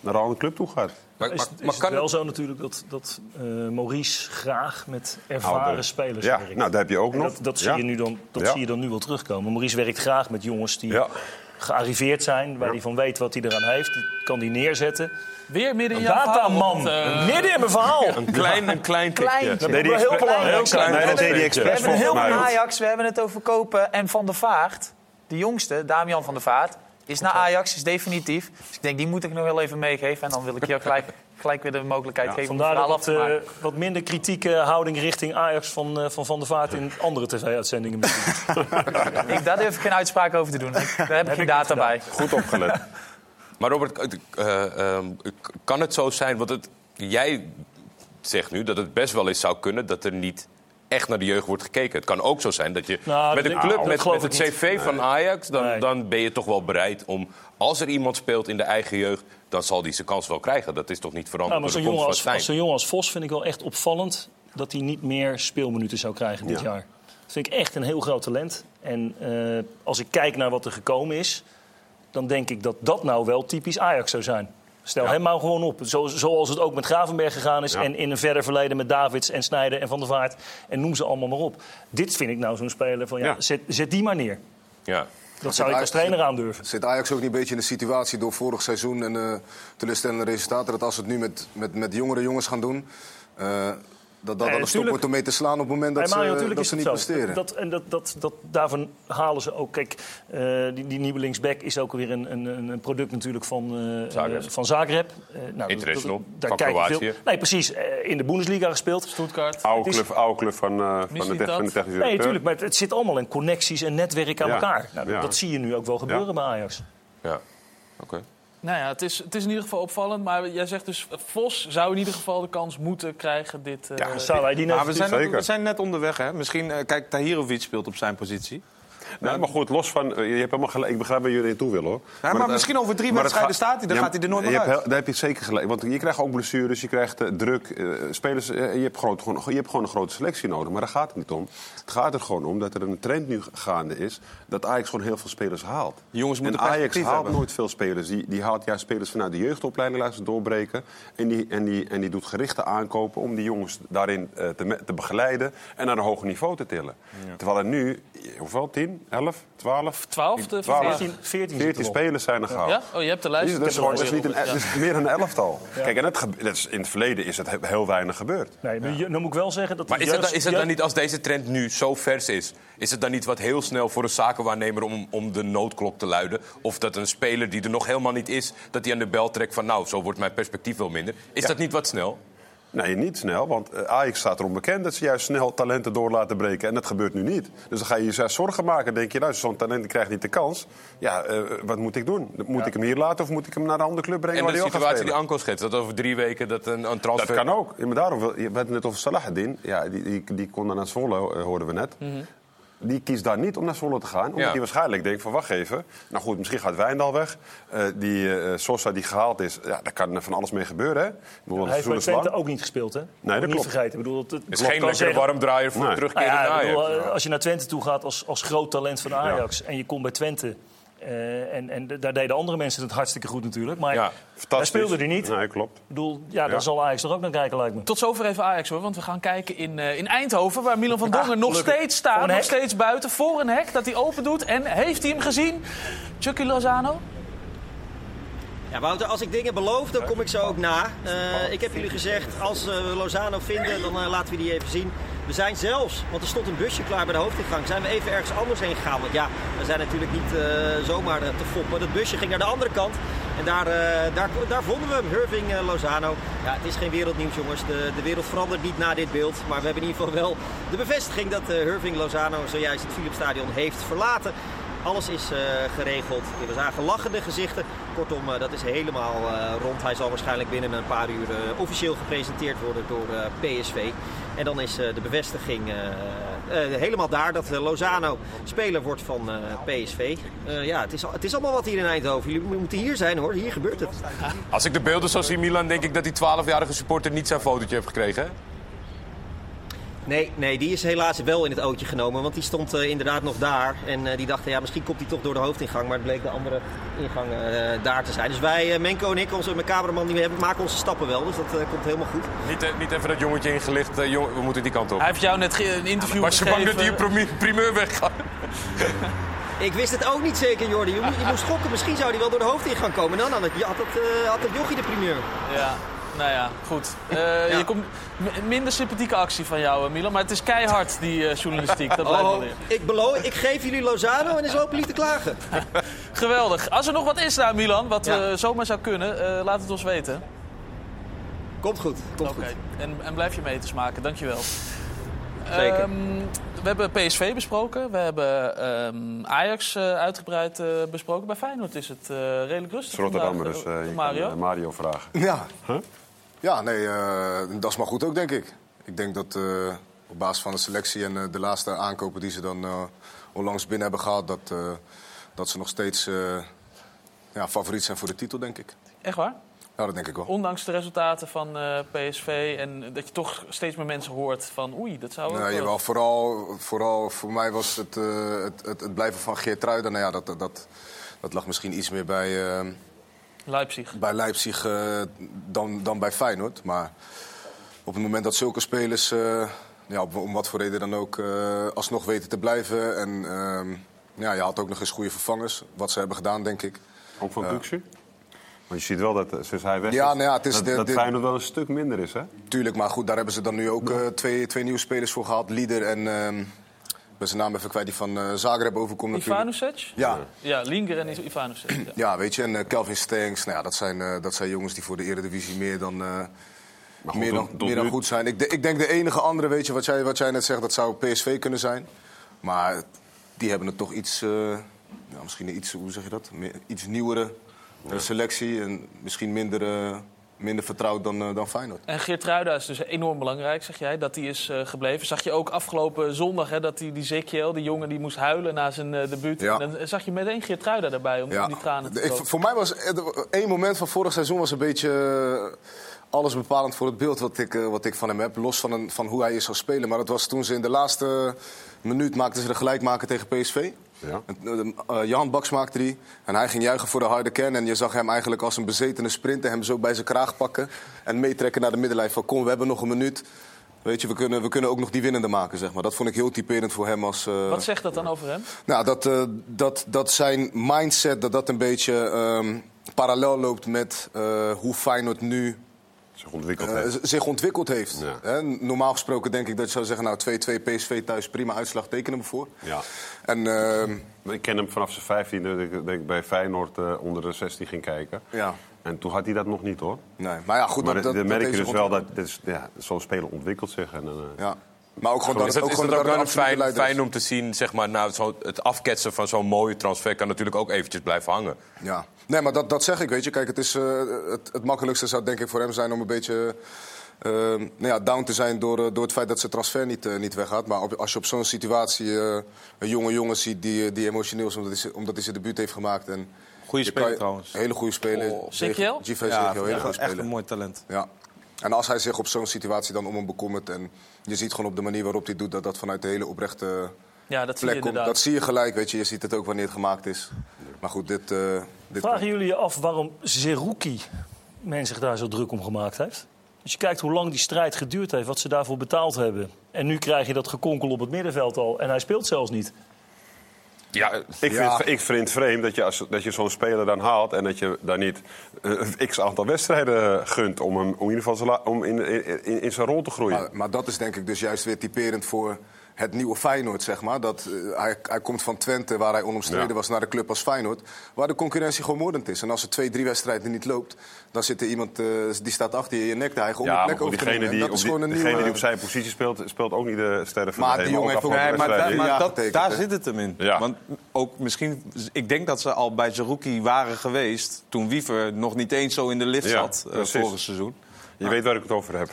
naar een andere club toe gaat. Maar, is, is het wel zo natuurlijk dat, dat eh, Maurice graag met ervaren Ouder. spelers Ja, werkt. nou, dat heb je ook En nog. Dat, dat, Ja. zie, je nu dan, dat Ja. zie je dan nu wel terugkomen. Maurice werkt graag met jongens die gearriveerd zijn, waar hij van weet wat hij eraan heeft. Die kan die neerzetten. Weer midden in Een jouw verhaal, dataman. eh, Midden in mijn verhaal. Een klein, een klein tikje. Dat deed wel heel belangrijk. Klein. Nee, dat deed hij We hebben heel mij. Ajax, we hebben het over Kopen en Van der Vaart. De jongste, Damian van der Vaart, is naar Ajax, is definitief. Dus ik denk, die moet ik nog heel even meegeven. En dan wil ik je ook gelijk, gelijk weer de mogelijkheid geven om het Vandaar verhaal dat af te wat, maken. eh, wat minder kritieke houding richting Ajax van Van, van der Vaart in andere tv-uitzendingen misschien. Ik, daar durf ik geen uitspraak over te doen. Ik- Daar heb ik geen data bij. Goed opgelet. Maar Robert, eh, eh, ehm, kan het zo zijn, want het, jij zegt nu dat het best wel eens zou kunnen dat er niet echt naar de jeugd wordt gekeken. Het kan ook zo zijn dat je Nou, met een club, dat met, het niet. cv van Ajax, dan, Nee. dan ben je toch wel bereid om, als er iemand speelt in de eigen jeugd, dan zal die zijn kans wel krijgen. Dat is toch niet veranderd Nou, maar door de komst als, zo'n jongen als Vos vind ik wel echt opvallend dat hij niet meer speelminuten zou krijgen dit Ja. jaar. Dat vind ik echt een heel groot talent. En eh, als ik kijk naar wat er gekomen is, dan denk ik dat dat nou wel typisch Ajax zou zijn. Stel hem nou gewoon op. Zo, zoals het ook met Gravenberg gegaan is. Ja. En in een verder verleden met Davids en Snijder en Van der Vaart. En noem ze allemaal maar op. Dit vind ik nou zo'n speler van ja, Ja. Zet, zet die maar neer. Ja. Dat zou ik als trainer aandurven. Zit Ajax ook niet een beetje in de situatie door vorig seizoen en eh teleurstellende resultaten... dat als we het nu met, met, met jongere jongens gaan doen... eh, dat dat dan een stop wordt om mee te slaan op het moment dat Mario, ze, dat is ze niet zo. presteren. Dat, en dat, dat, dat, daarvan halen ze ook. Kijk, eh, die, die nieuwe linksback is ook weer een, een, een product natuurlijk van uh, Zagreb. van Zagreb. Eh, nou, International, dat- van Kroatië. Veel, nee, precies. eh, in de Bundesliga gespeeld. Stuttgart. Oude club, oude club van, eh, van, de, van de technische Nee, natuurlijk. Maar het, het zit allemaal in connecties en netwerk aan Ja. elkaar. Nou, dat- Ja. Dat zie je nu ook wel gebeuren Ja. bij Ajax. Ja, oké. Nou ja, het is, het is in ieder geval opvallend. Maar jij zegt dus, Vos zou in ieder geval de kans moeten krijgen dit... eh, Ja, zou hij die net Maar we, zijn we zijn net onderweg, hè? Misschien, eh, kijk, Tahirovic speelt op zijn positie. Nee, maar goed, los van... eh, Je hebt helemaal gelijk. Ik begrijp waar jullie naartoe willen, hoor. maar het- misschien over drie wedstrijden staat hij, dan gaat hij er nooit meer uit. Daar heb je zeker gelijk. Want je krijgt ook blessures, je krijgt eh, druk. eh, spelers, eh, je, hebt groot, gewoon, je hebt gewoon een grote selectie nodig. Maar daar gaat het niet om. Het gaat er gewoon om dat er een trend nu gaande is... dat Ajax gewoon heel veel spelers haalt. Die jongens en moeten Ajax perspectief haalt hebben. nooit veel spelers. Die, die haalt juist spelers vanuit de jeugdopleiding, laat ze doorbreken. En die, en, die, en die doet gerichte aankopen om die jongens daarin eh, te, te begeleiden... en naar een hoger niveau te tillen. Terwijl er nu, hoeveel, 10, 10, 11, 12? 12? De 14, 14 14 spelers zijn er gehaald. Ja? Oh, je hebt de lijst. Dat is, gewoon, dat is, niet een, hem dat is meer dan een elftal. Kijk, en het, dat is, in het verleden is het he- heel weinig gebeurd. Nee, maar je- dan moet ik wel zeggen dat... Maar het is het, dan, is het dan niet, als deze trend nu zo vers is... is het dan niet wat heel snel voor een zakenwaarnemer om, om de noodklok te luiden? Of dat een speler die er nog helemaal niet is... dat hij aan de bel trekt van nou, zo wordt mijn perspectief wel minder. Is dat niet wat snel? Nee, niet snel, want eh, Ajax staat erom bekend dat ze juist snel talenten door laten breken. En dat gebeurt nu niet. Dus dan ga je jezelf zorgen maken. denk je, nou, zo'n talent krijgt niet de kans. Ja, eh, wat moet ik doen? Moet ik hem hier laten of moet ik hem naar een andere club brengen En waar de gaat situatie die? Anko schetst, dat over drie weken dat een, een transfer... Dat kan ook. Ja, maar daarom, je net over Salahuddin. Ja, die, die, die kon dan naar Zwolle, eh, hoorden we net. Die kiest daar niet om naar Zwolle te gaan. Omdat Ja. hij waarschijnlijk denkt van, wacht even. Nou goed, misschien gaat Wijndal weg. Eh, die eh, Sosa die gehaald is, ja, daar kan van alles mee gebeuren. Hè? Ik bedoel, Hij dat heeft bij. Twente ook niet gespeeld, hè? dat Moet niet klopt. vergeten. Ik bedoel, het, het is geen lekkere warmdraaier voor Nee. Nou ja, Ajax. bedoel, als je naar Twente toe gaat als, als groot talent van Ajax... en je komt bij Twente... eh, en, en daar deden andere mensen het hartstikke goed natuurlijk. Maar Ja, hij fantastisch. speelde er niet. Nee, klopt. Ik bedoel, ja, daar Ja. zal Ajax er ook naar kijken, lijkt me. Tot zover even Ajax hoor, want we gaan kijken in, eh, in Eindhoven... waar Milan van Dongen Ah, nog steeds staat, nog steeds buiten... voor een hek dat hij open doet. En heeft hij hem gezien? Chucky Lozano? Ja, Wouter, als ik dingen beloof, dan kom ik zo ook na. Eh, ik heb jullie gezegd, als we Lozano vinden, dan laten we die even zien. We zijn zelfs, want er stond een busje klaar bij de hoofdingang, zijn we even ergens anders heen gegaan. Want ja, we zijn natuurlijk niet eh, zomaar eh, te foppen. Dat busje ging naar de andere kant. En daar, eh, daar, daar vonden we hem, Irving eh, Lozano. Ja, het is geen wereldnieuws, jongens. De, de wereld verandert niet na dit beeld. Maar we hebben in ieder geval wel de bevestiging dat Irving Lozano zojuist het Philipsstadion heeft verlaten. Alles is eh, geregeld. We zagen lachende gezichten. Kortom, dat is helemaal rond. Hij zal waarschijnlijk binnen een paar uur officieel gepresenteerd worden door PSV. En dan is eh, de bevestiging eh, eh, helemaal daar dat Lozano speler wordt van PSV. Ja, het is, het is allemaal wat hier in Eindhoven. Jullie moeten hier zijn hoor. Hier gebeurt het. Als ik de beelden zo zie, Milan, denk ik dat die 12-jarige supporter niet zijn fotootje heeft gekregen. Hè? Nee, nee, die is helaas wel in het ootje genomen. Want die stond eh, inderdaad nog daar. En eh, die dachten, ja, misschien komt hij toch door de hoofdingang. Maar het bleek de andere ingang eh, daar te zijn. Dus wij, eh, Menko en ik, onze mijn cameraman, die we hebben, maken onze stappen wel. Dus dat eh, komt helemaal goed. Niet, niet even dat jongetje ingelicht, jong, we moeten die kant op. Hij heeft jou net ge- een interview Was je gegeven. bang dat die primi- primeur weggaat? Ik wist het ook niet zeker, Jordi. Je, moet- je moest gokken. Misschien zou hij wel door de hoofdingang komen. Dan had het, had het, eh, had het jochie de primeur. Ja, nou ja, goed. Eh, je komt, minder sympathieke actie van jou, eh, Milan. Maar het is keihard, die eh, journalistiek. Dat blijft wel Oh, weer. ik beloof, ik geef jullie Lozano en is lopen niet te klagen. Geweldig. Als er nog wat is daar, Milan, wat Ja. zomaar zou kunnen, eh, laat het ons weten. Komt goed, komt Oké. goed. En, en blijf je meters maken, dankjewel. Zeker. Ehm, we hebben PSV besproken. We hebben ehm, Ajax eh, uitgebreid besproken. Bij Feyenoord is het eh, redelijk rustig Rotterdammer, vandaag, dus Mario. Mario vragen. Ja. Ja, nee, eh, dat is maar goed ook, denk ik. Ik denk dat eh, op basis van de selectie en eh, de laatste aankopen die ze dan onlangs binnen hebben gehad, dat, dat ze nog steeds ja, favoriet zijn voor de titel, denk ik. Echt waar? Ja, dat denk ik wel. Ondanks de resultaten van PSV en dat je toch steeds meer mensen hoort van oei, dat zou ook Nee, wel- jawel, vooral, vooral voor mij was het, het, het, het blijven van Geertruiden. Nou ja, dat, dat, dat lag misschien iets meer bij, Leipzig. bij Leipzig eh, dan, dan bij Feyenoord. Maar op het moment dat zulke spelers, eh, ja, op- om wat voor reden dan ook, eh, alsnog weten te blijven. En ehm, ja, je had ook nog eens goede vervangers. Wat ze hebben gedaan, denk ik. Ook van. Duxu? Want je ziet wel dat sinds hij weg is, Ja, nou ja, het is dat, de- dat de- Feyenoord wel een stuk minder is, hè? Tuurlijk, maar goed, daar hebben ze dan nu ook eh, twee, twee nieuwe spelers voor gehad. Lieder en, ehm, ben zijn naam even kwijt, die van eh Zagreb overkomt natuurlijk. Ja. Ja, Linger en Ivanusic. Ja. Ja, weet je, en eh, Kelvin Stenks, nou ja, dat, zijn, eh, dat zijn jongens die voor de Eredivisie meer dan, eh, goed, meer dan, tot- tot meer dan goed zijn. Ik, de- ik denk de enige andere, weet je, wat jij, wat jij net zegt, dat zou PSV kunnen zijn. Maar die hebben het toch iets, eh, ja, misschien een iets, hoe zeg je dat, Meer- iets nieuwere selectie. En misschien minder, eh, minder vertrouwd dan, eh, dan Feyenoord. En Geertruida is dus enorm belangrijk, zeg jij, dat hij is eh, gebleven. Zag je ook afgelopen zondag hè, dat die, die Zekiel, die jongen, die moest huilen na zijn eh, debuut. Ja. En dan zag je meteen Geertruida daarbij om, om die tranen te voor mij was één moment van vorig seizoen was een beetje alles bepalend voor het beeld wat ik, wat ik van hem heb. Los van, een, van hoe hij is zou spelen. Maar dat was toen ze in de laatste minuut maakten ze de gelijkmaker tegen PSV. Ja. En, eh, Jan Baks maakte die. En hij ging juichen voor de harde kern. En je zag hem eigenlijk als een bezetene sprinter hem zo bij zijn kraag pakken. En meetrekken naar de middenlijn van kom, we hebben nog een minuut. Weet je, we kunnen, we kunnen ook nog die winnende maken, zeg maar. Dat vond ik heel typerend voor hem als... eh, Wat zegt dat dan over hem? Nou, dat, eh, dat, dat zijn mindset, dat dat een beetje ehm, parallel loopt met eh, hoe Feyenoord nu zich ontwikkeld eh, heeft. zich ontwikkeld heeft. Ja. Hè, normaal gesproken denk ik dat je zou zeggen, nou 2-2 PSV thuis, prima uitslag, tekenen we voor. Ja. En, ehm, Ik ken hem vanaf zijn 15 dat ik, dat ik bij Feyenoord eh, onder de 16 ging kijken. Ja. En toen had hij dat nog niet hoor. Nee, maar ja, goed, Maar dat- dan dat- merk dat je dus wel dat is, ja, zo'n speler ontwikkelt zich. En, eh, Ja. Maar ook gewoon dat is het het, ook is gewoon het ook dat wel het fijn, leider is. fijn om te zien, zeg maar, nou, zo, het afketsen van zo'n mooie transfer kan natuurlijk ook eventjes blijven hangen. Ja, nee, maar dat, dat zeg ik, weet je. Kijk, het, is, eh, het, het makkelijkste zou denk ik voor hem zijn om een beetje eh, nou ja, down te zijn door, eh, door het feit dat zijn transfer niet, niet weggaat. Maar op- als je op zo'n situatie eh, een jonge jongen ziet die, die emotioneel is omdat hij, omdat hij zijn debuut heeft gemaakt. En Goeie je speler trouwens. Hele goede speler. Oh, Zekiel? G.V. Ja, Zekiel, hele echt- goede een mooi talent. Ja. En als hij zich op zo'n situatie dan om hem bekommert... en je ziet gewoon op de manier waarop hij doet... dat dat vanuit de hele oprechte Ja, dat zie je plek komt. inderdaad. Dat zie je gelijk, weet je. Je ziet het ook wanneer het gemaakt is. Maar goed, dit... eh, dit Vragen jullie je af waarom Zerouki men zich daar zo druk om gemaakt heeft? Als je kijkt hoe lang die strijd geduurd heeft, wat ze daarvoor betaald hebben. En nu krijg je dat gekonkel op het middenveld al. En hij speelt zelfs niet. Ja, ik vind, het, ik vind het vreemd dat je, als, dat je zo'n speler dan haalt... en dat je daar niet eh, een x aantal wedstrijden gunt... om hem om in ieder geval om in, in, in, in zijn rol te groeien. Maar, maar dat is denk ik dus juist weer typerend voor het nieuwe Feyenoord, zeg maar. Dat, eh, hij, hij komt van Twente, waar hij onomstreden Ja. was, naar de club als Feyenoord. Waar de concurrentie gewoon moordend is. En als er twee, drie wedstrijden niet loopt... dan zit er iemand, eh, die staat achter je, je nek te hijgen om ja, de plek over te diegene, nemen. die dat is die, gewoon een degene nieuwe... die op zijn positie speelt, speelt ook niet de sterren van Maar de hemel. jongen Ook heeft ook- afgelopen Nee, maar, da- maar dat, daar zit het hem in. Ja. Want ook misschien, ik denk dat ze al bij Zerouki waren geweest toen Wiever nog niet eens zo in de lift Ja, zat eh, precies. vorig seizoen. Je weet waar ik het over heb.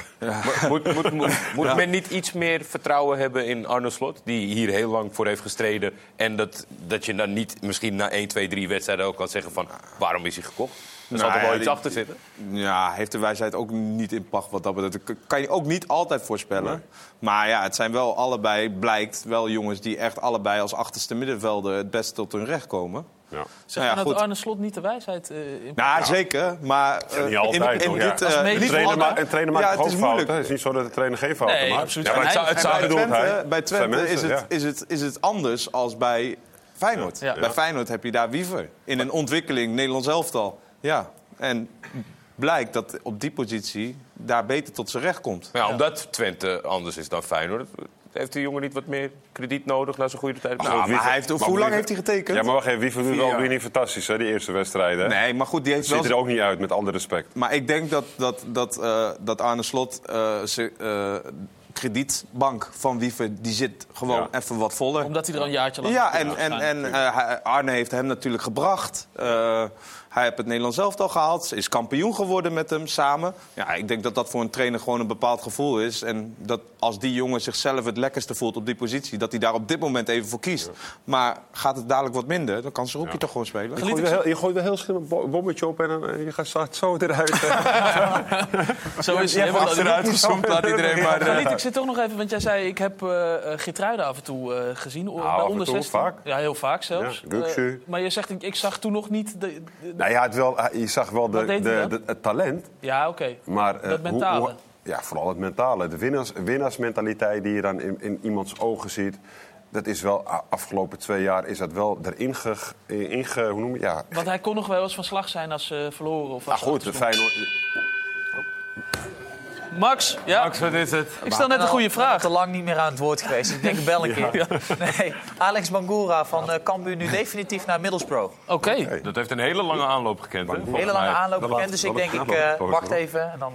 Moet, moet, moet, moet men niet iets meer vertrouwen hebben in Arne Slot, die hier heel lang voor heeft gestreden. En dat, dat je dan niet misschien na 1, 2, 3 wedstrijden ook kan zeggen van waarom is hij gekocht? Er zal Nou toch wel ja, iets achter zitten? Ja, heeft de wijsheid ook niet in pacht wat dat betreft. Dat kan je ook niet altijd voorspellen. Maar ja, het zijn wel allebei, blijkt, wel jongens die echt allebei als achterste middenvelder het best tot hun recht komen. Ja. Zeg Nou je ja, dat. Arne Slot niet de wijsheid eh, in Nou, zeker. Maar eh, niet altijd, in, in dit... Eh, medisch niet Een trainer, ma- maakt ja, toch het ook is moeilijk. fouten? Het is niet zo dat de trainer geen fouten Nee, maakt. absoluut. Ja, maar het zou- het zou bij Twente, bij Twente is, het, ja. is, het, is het anders als bij Feyenoord. Ja. Bij Feyenoord heb je daar Wiever. In een ontwikkeling, Nederlands elftal. Ja, en blijkt dat op die positie daar beter tot zijn recht komt. Ja, omdat Twente anders is dan Feyenoord. Heeft die jongen niet wat meer krediet nodig na zijn goede tijd? Nou, maar Wiever- hij heeft, maar hoe lang heeft hij getekend? Ja, maar wacht even. Wiever doet Vier wel weer niet fantastisch, hè, die eerste wedstrijden. hè? Nee, maar goed, die heeft Ziet wel... er ook niet uit, met alle respect. Maar ik denk dat, dat, dat, eh, dat Arne Slot, eh, ze- eh, kredietbank van Wiever, die zit gewoon Ja. even wat voller. Omdat hij er al een jaartje lang Ja, en, en, en Arne heeft hem natuurlijk gebracht. Eh, hij heeft het Nederlands elftal gehaald. Is kampioen geworden met hem samen. Ja, ik denk dat dat voor een trainer gewoon een bepaald gevoel is. En dat als die jongen zichzelf het lekkerste voelt op die positie... dat hij daar op dit moment even voor kiest. Maar gaat het dadelijk wat minder, dan kan Zerouki toch gewoon spelen. Je gooit, wel heel, je gooit wel heel een bommetje op en dan, eh, je gaat zo- eruit. Zo is het. achteruit gezoomd, laat iedereen maar... eh, ik zit toch nog even, want jij zei ik heb eh eh, Geertruiden af en toe eh, gezien. af bij en onder toe, 16. vaak. Ja, heel vaak zelfs. Ja. Eh, maar je zegt, ik, ik zag toen nog niet... De, de- nou ja, het wel, je zag wel de, de, het talent. ja, oké. Maar, eh, Dat hoe- mentale. hoe- ja, vooral het mentale. De winnaars, winnaarsmentaliteit die je dan in, in iemands ogen ziet. Dat is wel, afgelopen twee jaar is dat wel erin ge, in ge- hoe noem je ja, Want hij kon nog wel eens van slag zijn als ze verloren. Of nou ze goed, de. Feyenoord... Max, ja? Max, wat is het? Ik stel net een goede vraag. te lang niet meer aan het woord geweest. Ik denk, ik bel een keer. Nee, Alex Bangura van eh Cambuur nu definitief naar Middlesbrough. Oké. Dat heeft een hele lange aanloop gekend. hè, volgens Hele lange aanloop laat- dus ik denk, ik eh, wacht even en dan...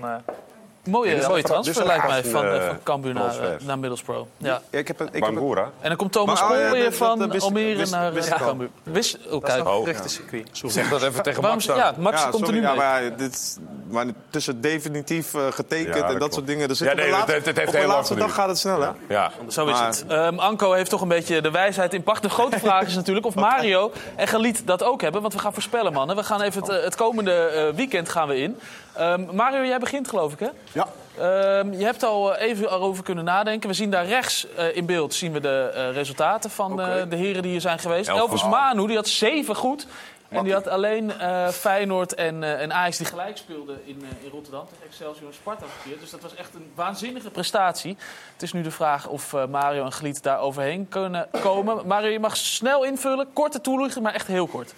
eh, Mooie, een- transfer een lijkt mij van, eh, van Cambuur naar, transfer. eh, naar Middlesbrough. Ja. Ja, ik heb het, ik heb Bangura. En dan komt Thomas oh, Kool ja, weer dat- dat van wist- Almere wist- naar wist eh. Cambuur. Wist, oh, dat is kijk. nog een geruchtencircuit. Zeg dat even tegen Max dan. ja, Max ja, komt er sorry, nu ja, mee. maar, dit, is- maar tussen definitief eh, getekend Ja, en dat klopt. soort dingen. Dus Ja, op de nee, het heeft op de heel lang laatste dag gaat het snel, hè? Ja. Zo is het. Ehm, Anko heeft toch een beetje de wijsheid in pacht. De grote vraag is natuurlijk of Mario en Galiet dat ook hebben. Want we gaan voorspellen, mannen. We gaan even het, eh, komende eh, weekend gaan we in. Ehm, Mario, jij begint geloof ik, hè? Ja. Ehm, je hebt al eh, even erover kunnen nadenken. We zien daar rechts eh, in beeld zien we de eh, resultaten van eh, de heren die hier zijn geweest. Elf Elvis. Manu, die had zeven goed. En die had alleen eh, Feyenoord en, eh, en Ajax die gelijk speelden in, eh, in Rotterdam tegen Excelsior en Sparta verkeerd. Dus dat was echt een waanzinnige prestatie. Het is nu de vraag of eh, Mario en Gliet daar overheen kunnen komen. Mario, je mag snel invullen, korte toelichting, maar echt heel kort.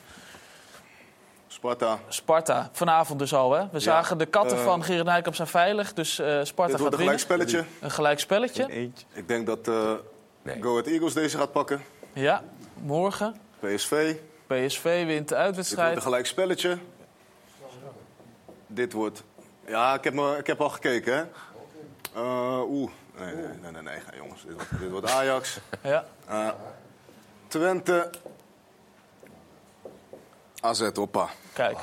Sparta. Sparta, vanavond dus al. Hè? We zagen de katten eh, van Gerard Nijkamp zijn veilig, dus eh, Sparta gaat wordt een winnen. gelijkspelletje. Een gelijkspelletje. Ik denk dat eh Go Ahead Eagles deze gaat pakken. Ja, morgen. PSV. PSV wint de Dit wordt uitwedstrijd. een gelijk spelletje. Dit wordt... Ja, ik heb, me, ik heb al gekeken, hè. Eh, Oeh. Nee, nee, nee, nee, nee, ga, jongens. Dit, wordt- dit wordt Ajax. Ja. Twente. AZ, hoppa. Kijk.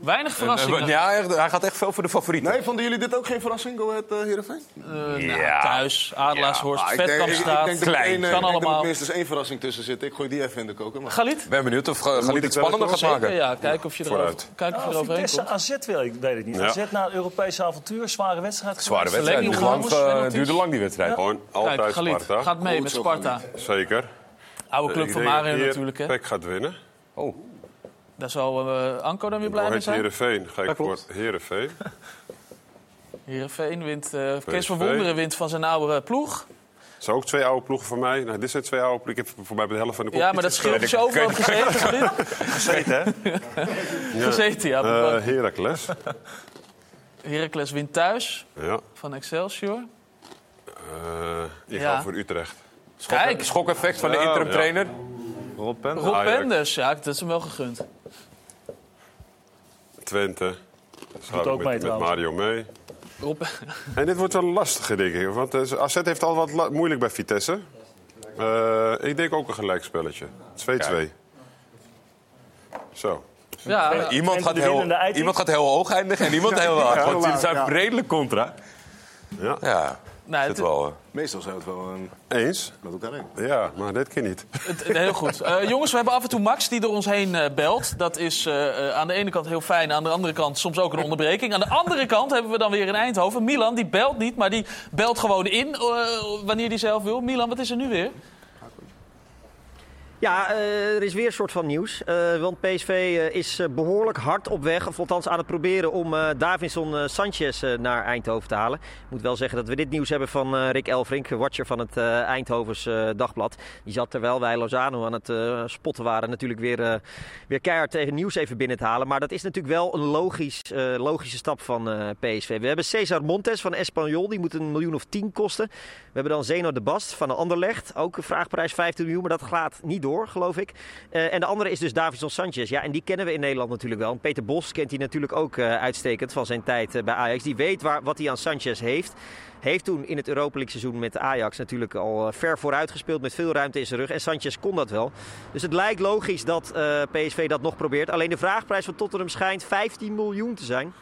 Weinig verrassingen. Ja, hij gaat echt veel voor de favorieten. Nee, vonden jullie dit ook geen verrassing, Go Ahead uh, Heerenveen? Eh, nou, thuis, Adelaarshorst, Ah, ik- Vetkampstraat. Ik denk dat er één, eh, kan ik denk dat er minstens één verrassing tussen zit. Ik gooi die even in de koker. Maar... Galit? ben benieuwd of Galit het spannender gaat maken. Ja, kijken of je erover, je Nou, eroverheen Vitesse komt. AZ wil ik, weet ik niet. Ja. AZ na een Europese avontuur, zware wedstrijd. Zware wedstrijd. Duurde lang, eh, duurde lang die wedstrijd. Ja. Gewoon altijd Kijk, Galit Sparta. gaat mee met Sparta. Zeker. Oude club van Mario natuurlijk. Hè. Peck gaat winnen. Oh. Daar zal eh, Anko dan weer blij mee Ahead zijn. Heerenveen. Ga ik Dat voor. Heerenveen. Heerenveen wint. eh Kees van. Wonderen wint van zijn oude ploeg. zijn ook twee oude ploegen voor mij. Nou, dit zijn twee oude ploegen. Ik heb voor mij bij de helft van de Ja, maar dat scheelt als je overal hebt gezeten. Gezeten, hè? Gezeten, ja. Eh Heracles. Heracles wint thuis Ja. van Excelsior. Eh ik Ja. ga voor Utrecht. Kijk, Schokeffect van de Ja, interim ja. trainer. Rob Pen. Rob. Penders. Ja, dat is hem wel gegund. Twente. Gaat ook met, mee met trouwens. Mario mee. Rob... En dit wordt wel lastig, denk ik. Want eh, AZ heeft al wat moeilijk bij Vitesse. Eh, ik denk ook een gelijkspelletje. 2-2. Zo. Ja, Iemand Twente gaat, heel, iemand gaat heel hoog eindigen en iemand heel laag. Ja, Want die zijn redelijk contra. Ja. Ja, nou, het, wel. eh. Meestal zijn we het wel een... Eens? met elkaar in. Ja, maar dit keer niet. het- heel goed. Eh, jongens, we hebben af en toe Max die door ons heen eh, belt. Dat is eh, eh, aan de ene kant heel fijn, aan de andere kant soms ook een onderbreking. Aan de andere kant hebben we dan weer in Eindhoven. Milan, die belt niet, maar die belt gewoon in eh, wanneer hij zelf wil. Milan, wat is er nu weer? Ja, eh, er is weer een soort van nieuws. Eh, want PSV eh, is eh, behoorlijk hard op weg, of althans aan het proberen om Davinson Sanchez naar Eindhoven te halen. Ik moet wel zeggen dat we dit nieuws hebben van Rick Elfrink, watcher van het Eindhovens Dagblad. Die zat terwijl wij Lozano aan het spotten waren natuurlijk weer, weer keihard tegen nieuws even binnen te halen. Maar dat is natuurlijk wel een logisch, logische stap van PSV. We hebben Cesar Montes van Espanyol, die moet een miljoen of tien kosten. We hebben dan Zeno de Bast van de Anderlecht, ook een vraagprijs 15 miljoen, maar dat gaat niet door, geloof ik. Eh, en de andere is dus Davison Sanchez. Ja, en die kennen we in Nederland natuurlijk wel. Peter Bos kent hij natuurlijk ook eh, uitstekend van zijn tijd eh, bij Ajax. Die weet waar, wat hij aan Sanchez heeft. Heeft toen in het Europa seizoen met Ajax natuurlijk al ver vooruit gespeeld met veel ruimte in zijn rug. En Sanchez kon dat wel. Dus het lijkt logisch dat PSV dat nog probeert. Alleen de vraagprijs van Tottenham schijnt 15 miljoen te zijn.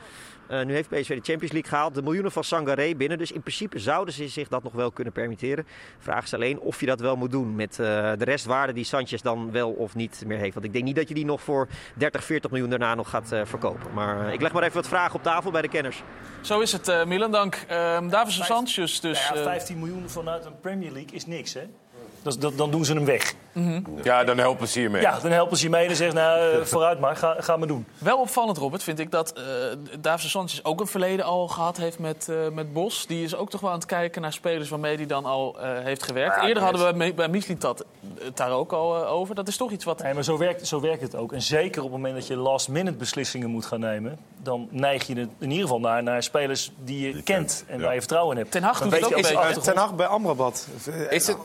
Eh, nu heeft PSV de Champions League gehaald. De miljoenen van Sangaré binnen. Dus in principe zouden ze zich dat nog wel kunnen permitteren. Vraag is alleen of je dat wel moet doen. Met eh, de restwaarde die Sanchez dan wel of niet meer heeft. Want ik denk niet dat je die nog voor 30, 40 miljoen daarna nog gaat eh, verkopen. Maar ik leg maar even wat vragen op tafel bij de kenners. Zo is het, eh, Milan. Dank. Ehm Davison Sanchez dus... Nou ja, eh, 15 miljoen vanuit een Premier League is niks, hè? Dat, dat, dan doen ze hem weg. Ja, dan helpen ze hiermee. Ja, dan helpen ze je mee en zeggen, nou, eh, vooruit maar, ga, ga maar doen. Wel opvallend, Robert, vind ik dat uh, Davison Sanchez ook een verleden al gehad heeft met, uh, met Bos. Die is ook toch wel aan het kijken naar spelers waarmee hij dan al uh, heeft gewerkt. Ja, Eerder hadden we bij, Mislintat het daar ook al over. Dat is toch iets wat... Nee, maar zo werkt, zo werkt het ook. En zeker op het moment dat je last-minute beslissingen moet gaan nemen... dan neig je het in ieder geval naar, naar spelers die je die kent, en ja. waar je vertrouwen in hebt. Ten Hag doet het ook is, een beetje. Ten Hag bij Amrabat. Is het...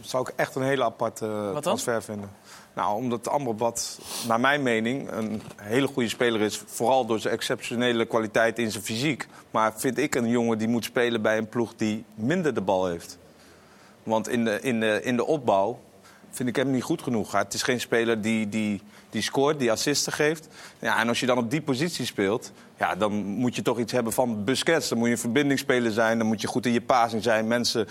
Zou ik echt een hele aparte transfer vinden. Nou, omdat Amrabat, naar mijn mening, een hele goede speler is. Vooral door zijn exceptionele kwaliteit in zijn fysiek. Maar vind ik een jongen die moet spelen bij een ploeg die minder de bal heeft. Want in de, in de, in de opbouw vind ik hem niet goed genoeg. Het is geen speler die, die, die scoort, die assisten geeft. Ja, en als je dan op die positie speelt, ja, dan moet je toch iets hebben van Busquets. Dan moet je een verbindingsspeler zijn, dan moet je goed in je passing zijn. Mensen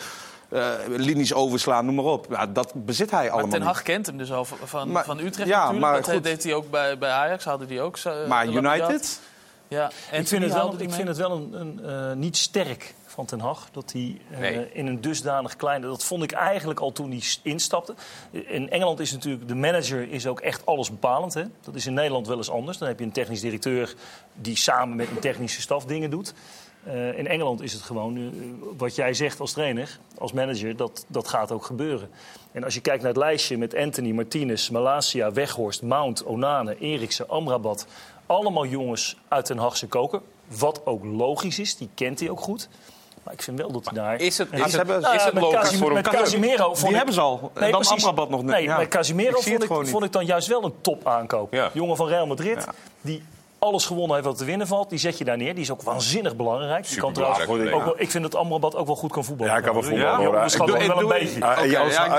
uh, linies overslaan, noem maar op. Ja, dat bezit hij maar allemaal Ten Hag niet. kent hem dus al van, Maar- van Utrecht ja, natuurlijk. maar dat goed. deed hij ook bij, bij Ajax, hadden die ook. Uh, Maar United? Ja, en ik vind het wel, ik vind het wel een, een, eh, niet sterk van Ten Hag dat hij eh, Nee. in een dusdanig kleine. Dat vond ik eigenlijk al toen hij instapte. In Engeland is natuurlijk de manager is ook echt alles bepalend. Hè? Dat is in Nederland wel eens anders. Dan heb je een technisch directeur die samen met een technische staf dingen doet. Eh, in Engeland is het gewoon eh, wat jij zegt als trainer, als manager, dat, dat gaat ook gebeuren. En als je kijkt naar het lijstje met Anthony, Martinez, Malasia, Weghorst, Mount, Onane, Eriksen, Amrabat. Allemaal jongens uit Den Haagse koker. Wat ook logisch is, die kent hij ook goed. Maar ik vind wel dat hij daar... is het- is die- het- Nou, is het met logisch Casim- voor een Met? Casimiro Die vond ik- hebben ze al. En dan precies. Amrabat nog net. Nee, Ja. met Casimiro Ik vond ik, vond ik dan juist wel een top aankoop. Ja. Jongen van Real Madrid, die alles gewonnen heeft wat te winnen valt. Die zet je daar neer. Die is ook waanzinnig belangrijk. Die kan trouwens ook wel, ik vind dat Amrabat ook wel goed kan voetballen. Ja, hij kan wel voetballen, Ja, Ik doe- wel een ik doe- beetje. Ja,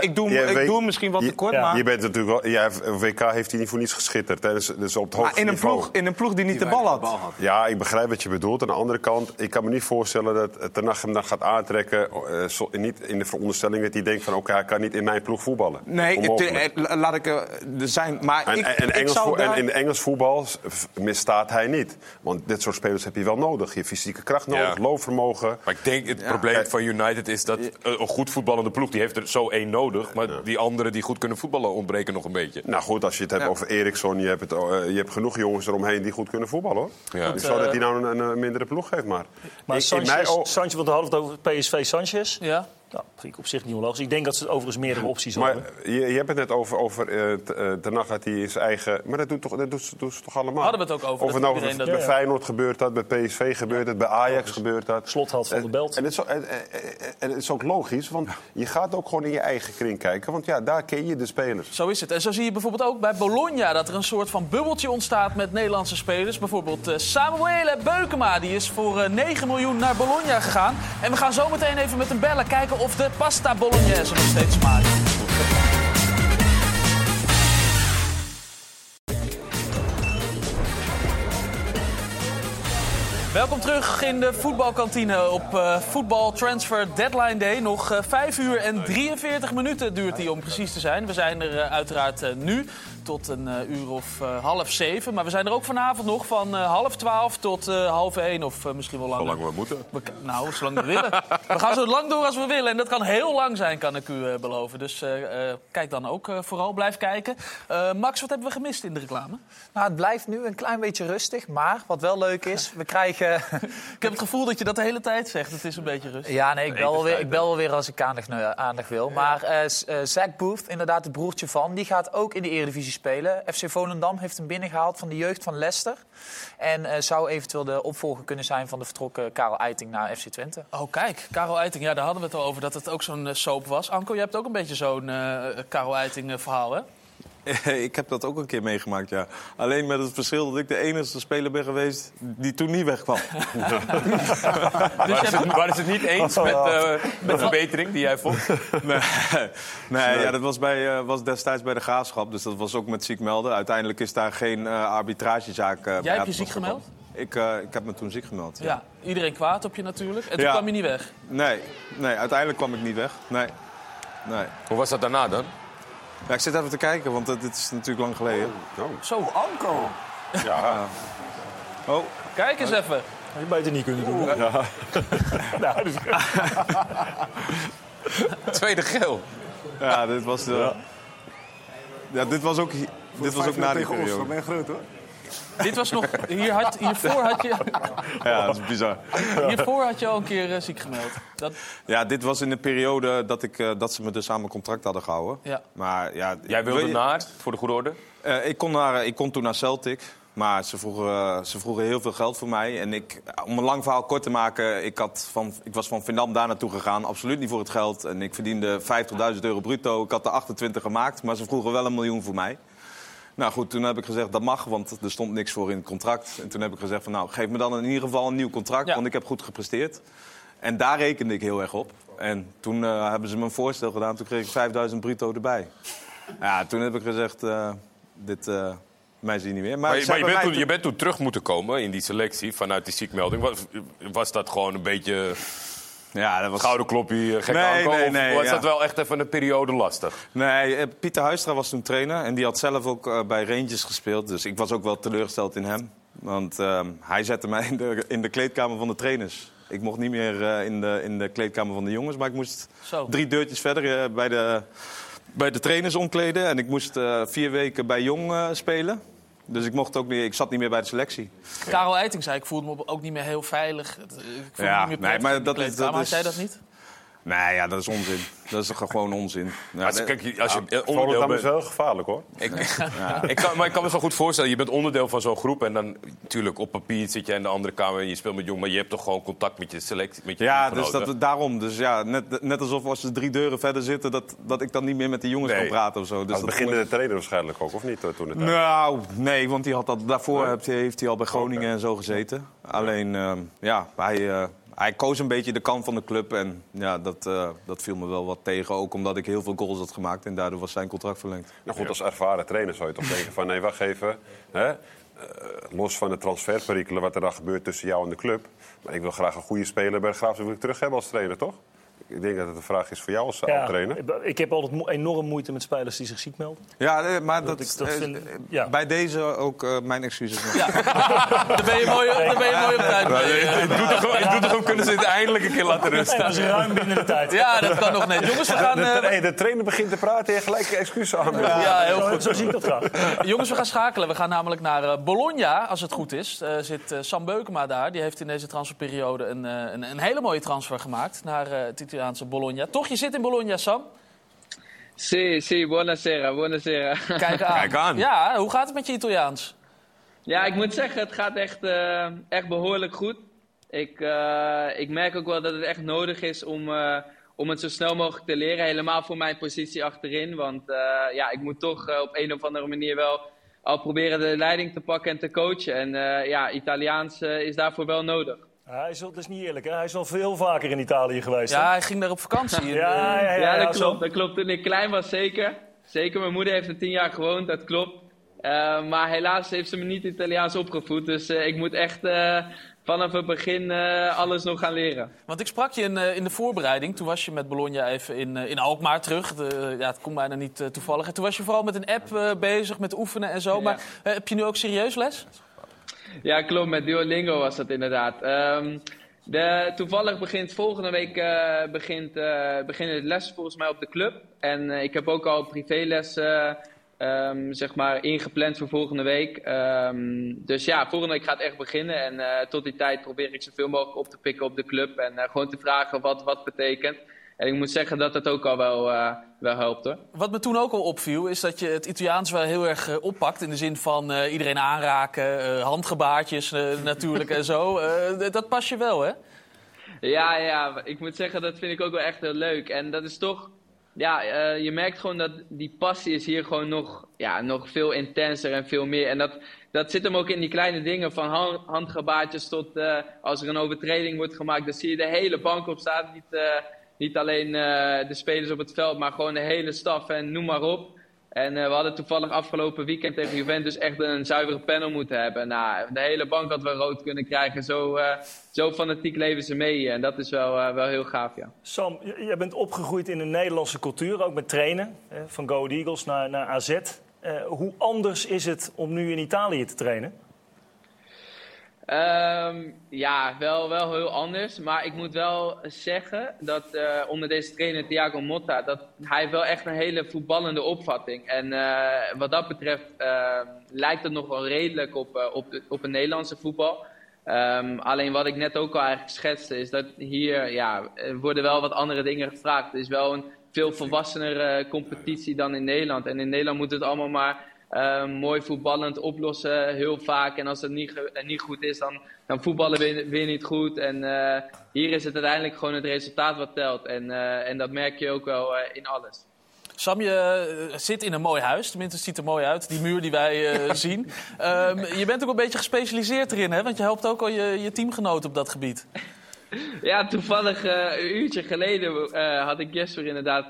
ik doe- ik weet- misschien wat tekort, maar... Je bent natuurlijk wel, ja, WK heeft hij niet voor niets geschitterd. Hè? Dus, dus op het Maar hoogste in een, niveau. ploeg, in een ploeg die niet de bal had. Ja, ik begrijp wat je bedoelt. Aan de andere kant, ik kan me niet voorstellen dat Ten Hag hem dan gaat aantrekken. eh, zo- niet in de veronderstelling dat hij denkt van... oké, hij kan niet in mijn ploeg voetballen. Nee, het, eh, laat ik eh, er zijn. Maar En, ik, en, ik Engels en in Engels voetbal s- misstaat hij niet. Want dit soort spelers heb je wel nodig. Je hebt fysieke kracht nodig, Ja. loopvermogen. Maar ik denk het probleem van United is dat een goed voetballende ploeg... die heeft er zo één nodig. Maar die anderen die goed kunnen voetballen ontbreken nog een beetje. Nou goed, als je het hebt over Eriksson, je hebt, het, eh, je hebt genoeg jongens eromheen die goed kunnen voetballen. Hoor. Ja. Dus dat hij nou een, een mindere ploeg heeft. Maar, Maar Ik- in Sanchez, mijn oog- Sanchez, want hadden het over PSV Sanchez. Ja. Nou, vind ik op zich niet onlogisch. Ik denk dat ze overigens meerdere opties Maar hebben. je, je hebt het net over, over eh, eh, Ten Hag dat hij in zijn eigen... Maar dat, doet toch, dat doen ze, doen ze toch allemaal? Hadden we het ook over, Of dat het nou bij dat- ja. Feyenoord gebeurt dat, bij PSV gebeurt het, bij Ajax gebeurt dat. Slot had van de belt. En het, is ook, en, het is ook logisch, want je gaat ook gewoon in je eigen kring kijken. Want ja, daar ken je de spelers. Zo is het. En zo zie je bijvoorbeeld ook bij Bologna dat er een soort van bubbeltje ontstaat met Nederlandse spelers. Bijvoorbeeld eh, Samuele Beukema, die is voor eh, 9 miljoen naar Bologna gegaan. En we gaan zo meteen even met hem bellen kijken of de pasta Bolognese nog steeds smaakt. Welkom terug in de voetbalkantine op eh Voetbal Transfer Deadline Day. Nog eh, 5 uur en 43 minuten duurt die om precies te zijn. We zijn er eh, uiteraard nu tot een eh, uur of eh, half zeven. Maar we zijn er ook vanavond nog van eh, half twaalf tot eh, half één of eh, misschien wel langer. Zolang we moeten. We k- nou, zolang we willen. We gaan zo lang door als we willen. En dat kan heel lang zijn, kan ik u eh, beloven. Dus eh, eh, kijk dan ook eh, vooral. Blijf kijken. Eh, Max, wat hebben we gemist in de reclame? Nou, het blijft nu een klein beetje rustig. Maar wat wel leuk is, we krijgen... Ik heb het gevoel dat je dat de hele tijd zegt. Het is een beetje rustig. Ja, nee, ik bel, wel weer, ik bel wel weer als ik aandacht, aandacht wil. Maar eh eh, Zach Booth, inderdaad het broertje van, die gaat ook in de Eredivisie FC Volendam heeft hem binnengehaald van de jeugd van Leicester. En eh, zou eventueel de opvolger kunnen zijn van de vertrokken Karel Eiting naar FC Twente. Oh, kijk, Karel Eiting. Ja, daar hadden we het al over dat het ook zo'n eh, soap was. Anko, je hebt ook een beetje zo'n eh Karel Eiting verhaal, hè? ik heb dat ook een keer meegemaakt, ja. Alleen met het verschil dat ik de enige speler ben geweest die toen niet wegkwam. Waar is, het, waar is het niet eens met, eh, met de verbetering die jij vond? Nee, nee, ja, dat was, bij, eh, was destijds bij de Graafschap. Dus dat was ook met ziek melden. Uiteindelijk is daar geen eh, arbitragezaak eh, bij Jij hebt je ziek gemeld? Ik, eh, ik heb me toen ziek gemeld, ja. Ja. iedereen kwaad op je natuurlijk. En toen Ja. kwam je niet weg. Nee, nee, uiteindelijk kwam ik niet weg. Nee. nee. Hoe was dat daarna dan? Ja, ik zit even te kijken, want dit is natuurlijk lang geleden. Zo, Anko. Ja. Oh. Kijk eens even. Had je beter niet kunnen doen. Ja. nou, dus... Tweede geel. Ja, dit was de... Ja, dit was ook, dit was ook na die periode. ben je groot hoor. Dit was nog... Hier had, hiervoor, had je, Ja, dat is bizar. hiervoor had je al een keer eh, ziek gemeld. Dat, Ja, dit was in de periode dat, ik, eh, dat ze me dus aan mijn contract hadden gehouden. Ja. Maar, ja, Jij wilde je- naar, voor de goede orde? Eh, ik, kon naar, ik kon toen naar Celtic. Maar ze vroegen, ze vroegen heel veel geld voor mij. En ik, om een lang verhaal kort te maken, ik, had van, ik was van Vindam daar naartoe gegaan. Absoluut niet voor het geld. En ik verdiende 50.000 euro bruto. Ik had er 28 gemaakt, maar ze vroegen wel een miljoen voor mij. Nou goed, toen heb ik gezegd dat mag, want er stond niks voor in het contract. En toen heb ik gezegd van nou, geef me dan in ieder geval een nieuw contract, want ik heb goed gepresteerd. En daar rekende ik heel erg op. En toen eh, hebben ze me een voorstel gedaan, toen kreeg ik 5000 bruto erbij. Ja, toen heb ik gezegd, eh, dit, eh mij zie je niet meer. Maar, je, maar je, hebben bent toen, je bent toen terug moeten komen in die selectie vanuit die ziekmelding. Was, was dat gewoon een beetje ja, dat was... schouderklopje, gek Nee, aankomen? nee, was ja. dat wel echt even een periode lastig? Nee, eh, Pieter Huistra was toen trainer. En die had zelf ook eh, bij Rangers gespeeld. Dus ik was ook wel teleurgesteld in hem. Want ehm, hij zette mij in de, in de kleedkamer van de trainers. Ik mocht niet meer eh, in, de, in de kleedkamer van de jongens, maar ik moest Zo. drie deurtjes verder eh, bij, de, bij de trainers omkleden. En ik moest eh, vier weken bij Jong eh, spelen. Dus ik, mocht ook niet, ik zat niet meer bij de selectie. Karel Eiting zei, ik voelde me ook niet meer heel veilig. Ik voelde Ja, me niet meer nee, prettig maar in de dat is- dat Hij is- zei dat niet? Nee, ja, dat is onzin. Dat is toch gewoon onzin. Ja, Als- de- kijk, als je Ja, onderdeel bent... is wel gevaarlijk hoor. Ik, ik kan, maar ik kan me zo goed voorstellen, je bent onderdeel van zo'n groep... en dan natuurlijk op papier zit je in de andere kamer en je speelt met jong... maar je hebt toch gewoon contact met je selectie, met je Ja, dus dat, daarom. Dus ja, net, net alsof als ze drie deuren verder zitten... dat, dat ik dan niet meer met die jongens Nee. kan praten of zo. Dus dat beginnende trainer waarschijnlijk ook, of niet? eh, Toen het Nou, nee, want die had dat, daarvoor heeft, hij- heeft hij al bij Groningen en zo gezeten. Alleen, ehm, ja, hij, eh, hij koos een beetje de kant van de club. En ja, dat, eh, dat viel me wel wat tegen. Ook omdat ik heel veel goals had gemaakt. En daardoor was zijn contract verlengd. Nou goed, als ervaren trainer zou je toch denken van... nee, wacht even. Hè? eh, los van de transferperikelen wat er dan gebeurt tussen jou en de club. Maar ik wil graag een goede speler bij de terug hebben als trainer, toch? Ik denk dat het een vraag is voor jou als Ja, trainer. ik- heb altijd enorm moeite met spelers die zich ziek melden. Ja, nee, maar dat, ik- dat eh, vind- eh, ja. bij deze ook eh, mijn excuses. nog. Daar ben je mooi, daar ben je mooi op tijd eh, ik doe toch gewoon- ik doe toch gewoon kunnen ze het eindelijk een keer laten rusten. Dat is ruim binnen de tijd. Ja, dat kan nog net. Jongens, we gaan... de, eh, de, de trainer begint te praten en gelijk excuses aan. Ja, heel Zo- goed. Zo zie ik dat graag. Jongens, we gaan schakelen. We gaan namelijk naar eh, Bologna, als het goed is. Eh zit eh, Sam Beukema daar. Die heeft in deze transferperiode een, eh, een, een hele mooie transfer gemaakt naar eh, het Italiaanse Bologna. Toch, je zit in Bologna, Sam? Sì, sì, buonasera, buonasera. Kijk aan. Kijk aan. Ja, hoe gaat het met je Italiaans? Ja, ik moet zeggen, het gaat echt, eh, echt behoorlijk goed. Ik, eh, ik merk ook wel dat het echt nodig is om, eh, om het zo snel mogelijk te leren. Helemaal voor mijn positie achterin. Want eh, ja, ik moet toch op een of andere manier wel al proberen de leiding te pakken en te coachen. En eh, ja, Italiaans is daarvoor wel nodig. Hij is, dat is niet eerlijk, hè? hij is al veel vaker in Italië geweest. hè? Ja, hij ging daar op vakantie. ja, ja, ja, Ja, ja, dat klopt. Dat klopt. Toen ik klein was, zeker. Zeker, mijn moeder heeft er tien jaar gewoond, dat klopt. Eh, maar helaas heeft ze me niet Italiaans opgevoed. Dus eh, ik moet echt eh, vanaf het begin eh, alles nog gaan leren. Want ik sprak je in, eh, in de voorbereiding. Toen was je met Bologna even in, eh, in Alkmaar terug. De, ja, het komt bijna niet toevallig. En toen was je vooral met een app bezig, met oefenen en zo. Ja. Maar heb je nu ook serieus les? Ja, klopt. Met Duolingo was dat inderdaad. Ehm, de, toevallig begint volgende week eh, begint, eh, beginnen de lessen volgens mij op de club. En eh, ik heb ook al privéles eh, ehm, zeg maar ingepland voor volgende week. Ehm, dus ja, volgende week gaat echt beginnen. En tot die tijd probeer ik zoveel mogelijk op te pikken op de club. En gewoon te vragen wat wat betekent. En ik moet zeggen dat dat ook al wel, eh, wel helpt hoor. Wat me toen ook al opviel, is dat je het Italiaans wel heel erg eh, oppakt. In de zin van eh, iedereen aanraken, handgebaartjes natuurlijk en zo. Dat pas je wel, hè? Ja, ja, ik moet zeggen, dat vind ik ook wel echt heel leuk. En dat is toch, ja, je merkt gewoon dat die passie is hier gewoon nog, ja, nog veel intenser en veel meer. En dat, dat zit hem ook in die kleine dingen, van han- handgebaartjes tot als er een overtreding wordt gemaakt, dan zie je de hele bank op. Niet, eh, niet alleen eh, de spelers op het veld, maar gewoon de hele staf en noem maar op. En eh, we hadden toevallig afgelopen weekend tegen Juventus echt een zuivere panel moeten hebben. Nou, de hele bank had we rood kunnen krijgen. Zo, eh, zo fanatiek leven ze mee. En dat is wel, wel heel gaaf, ja. Sam, jij bent opgegroeid in een Nederlandse cultuur, ook met trainen. Van Go Eagles naar, naar AZ. Hoe anders is het om nu in Italië te trainen? Ehm, ja, wel, wel heel anders. Maar ik moet wel zeggen dat eh, onder deze trainer Thiago Motta... dat hij wel echt een hele voetballende opvatting. En eh, wat dat betreft eh, lijkt het nog wel redelijk op, eh, op, de- op een Nederlandse voetbal. Ehm, alleen wat ik net ook al eigenlijk schetste... is dat hier ja, worden wel wat andere dingen gevraagd. Het is wel een veel volwassenere competitie dan in Nederland. En in Nederland moet het allemaal maar... eh, mooi voetballend oplossen, heel vaak. En als het niet, eh, niet goed is, dan, dan voetballen we weer niet goed. En eh, hier is het uiteindelijk gewoon het resultaat wat telt. En, eh, en dat merk je ook wel in alles. Sam, je zit in een mooi huis. Tenminste, het ziet er mooi uit, die muur die wij zien. Ehm, je bent ook een beetje gespecialiseerd erin, hè? Want je helpt ook al je, je teamgenoten op dat gebied. Ja, toevallig een uurtje geleden had ik Jesper inderdaad,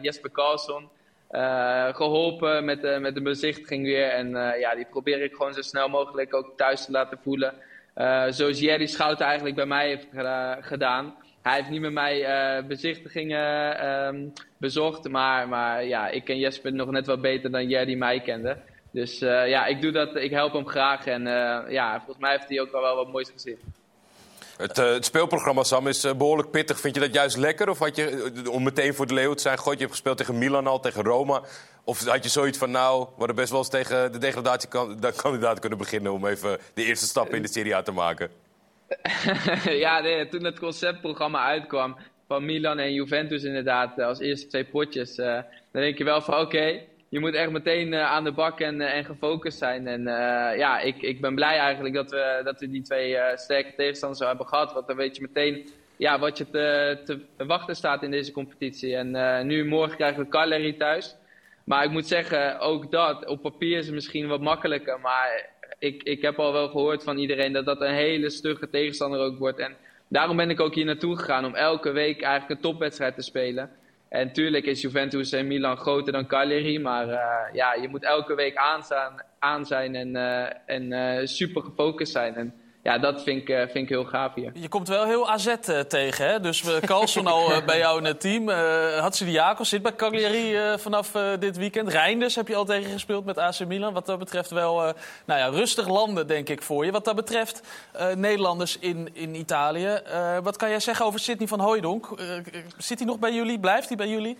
Jesper Carlson, eh, geholpen met, de met de bezichtiging weer. En eh, ja, die probeer ik gewoon zo snel mogelijk ook thuis te laten voelen. Eh, zoals Jerry Schouten eigenlijk bij mij heeft geda- gedaan. Hij heeft niet met mij eh, bezichtigingen ehm, bezocht, maar, maar ja, ik ken Jesper nog net wat beter dan Jerry mij kende. Dus eh, ja, ik doe dat, ik help hem graag. En eh, ja, volgens mij heeft hij ook al wel wat moois gezien. Het, eh, het speelprogramma, Sam, is eh, behoorlijk pittig. Vind je dat juist lekker? Of had je, eh, om meteen voor de leeuw te zijn, god, je hebt gespeeld tegen Milan al, tegen Roma. Of had je zoiets van, nou, we hadden best wel eens tegen de degradatiekandidaat kunnen beginnen... om even de eerste stap in de Serie A te maken? ja, toen het conceptprogramma uitkwam van Milan en Juventus inderdaad, als eerste twee potjes, dan denk je wel van oké, je moet echt meteen eh, aan de bak en, eh, en gefocust zijn. En eh, ja, ik, ik ben blij eigenlijk dat we, dat we die twee sterke tegenstanders hebben gehad. Want dan weet je meteen ja, wat je te, te wachten staat in deze competitie. En nu morgen krijgen we Cagliari thuis. Maar ik moet zeggen, ook dat, op papier is het misschien wat makkelijker. Maar ik, ik heb al wel gehoord van iedereen dat dat een hele stugge tegenstander ook wordt. En daarom ben ik ook hier naartoe gegaan om elke week eigenlijk een topwedstrijd te spelen. En tuurlijk is Juventus en Milan groter dan Cagliari. Maar eh, ja, je moet elke week aan zijn en, eh, en eh, super gefocust zijn. En ja, dat vind ik, eh, vind ik heel gaaf hier. Je komt wel heel AZ eh, tegen, hè? Dus uh, Carlson al eh, bij jou in het team. Uh, Hatsidiakos zit bij Cagliari vanaf dit weekend. Reinders heb je al tegen gespeeld met AC Milan. Wat dat betreft wel nou ja, rustig landen, denk ik, voor je. Wat dat betreft Nederlanders in, in Italië. wat kan jij zeggen over Sidney van Hooijdonk? zit hij nog bij jullie? Blijft hij bij jullie?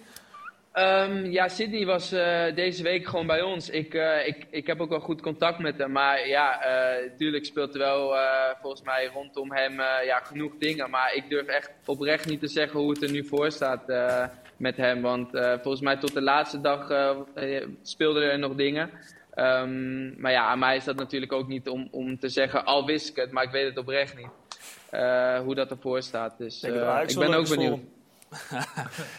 Um, ja, Sydney was uh, deze week gewoon bij ons. Ik, uh, ik, ik heb ook wel goed contact met hem. Maar ja, natuurlijk uh, speelt er wel volgens mij rondom hem ja, genoeg dingen. Maar ik durf echt oprecht niet te zeggen hoe het er nu voor staat met hem. Want volgens mij tot de laatste dag speelden er nog dingen. Um, maar ja, aan mij is dat natuurlijk ook niet om, om te zeggen, al wist ik het. Maar ik weet het oprecht niet. hoe dat ervoor staat. Dus ik ben ook benieuwd.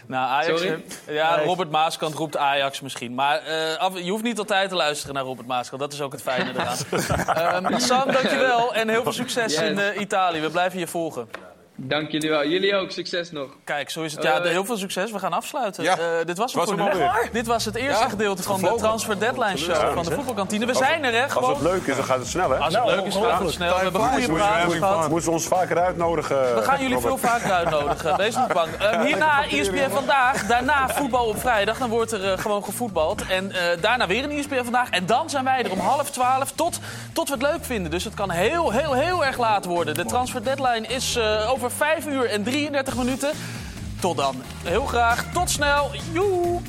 Nou, Ajax. Sorry? Ja, Robert Maaskant roept Ajax misschien. Maar uh, af, je hoeft niet altijd te luisteren naar Robert Maaskant. Dat is ook het fijne eraan. um, Sam, dankjewel. En heel veel succes yes. in uh, Italië. We blijven je volgen. Dank jullie wel. Jullie ook. Succes nog. Kijk, zo is het. Ja, heel veel succes. We gaan afsluiten. Ja. Uh, dit was, was hem voor Dit was het eerste ja, gedeelte van de Transfer Deadline Show van de voetbalkantine. We zijn er, hè? Gewoon. Als het leuk is, dan gaat het snel, hè? Als het nou, leuk is, dan gaat het snel. We hebben goede praten gehad. Moeten ze ons vaker uitnodigen? We gaan jullie veel vaker uitnodigen. Wees niet bang. Um, hierna ESPN Vandaag. Daarna voetbal op vrijdag. Dan wordt er uh, gewoon gevoetbald. En uh, daarna weer een ESPN Vandaag. En dan zijn wij er om half twaalf tot, tot we het leuk vinden. Dus het kan heel, heel, heel erg laat worden. De Transfer Deadline is uh, over vijf uur en 33 minuten. Tot dan. Heel graag. Tot snel. Joe.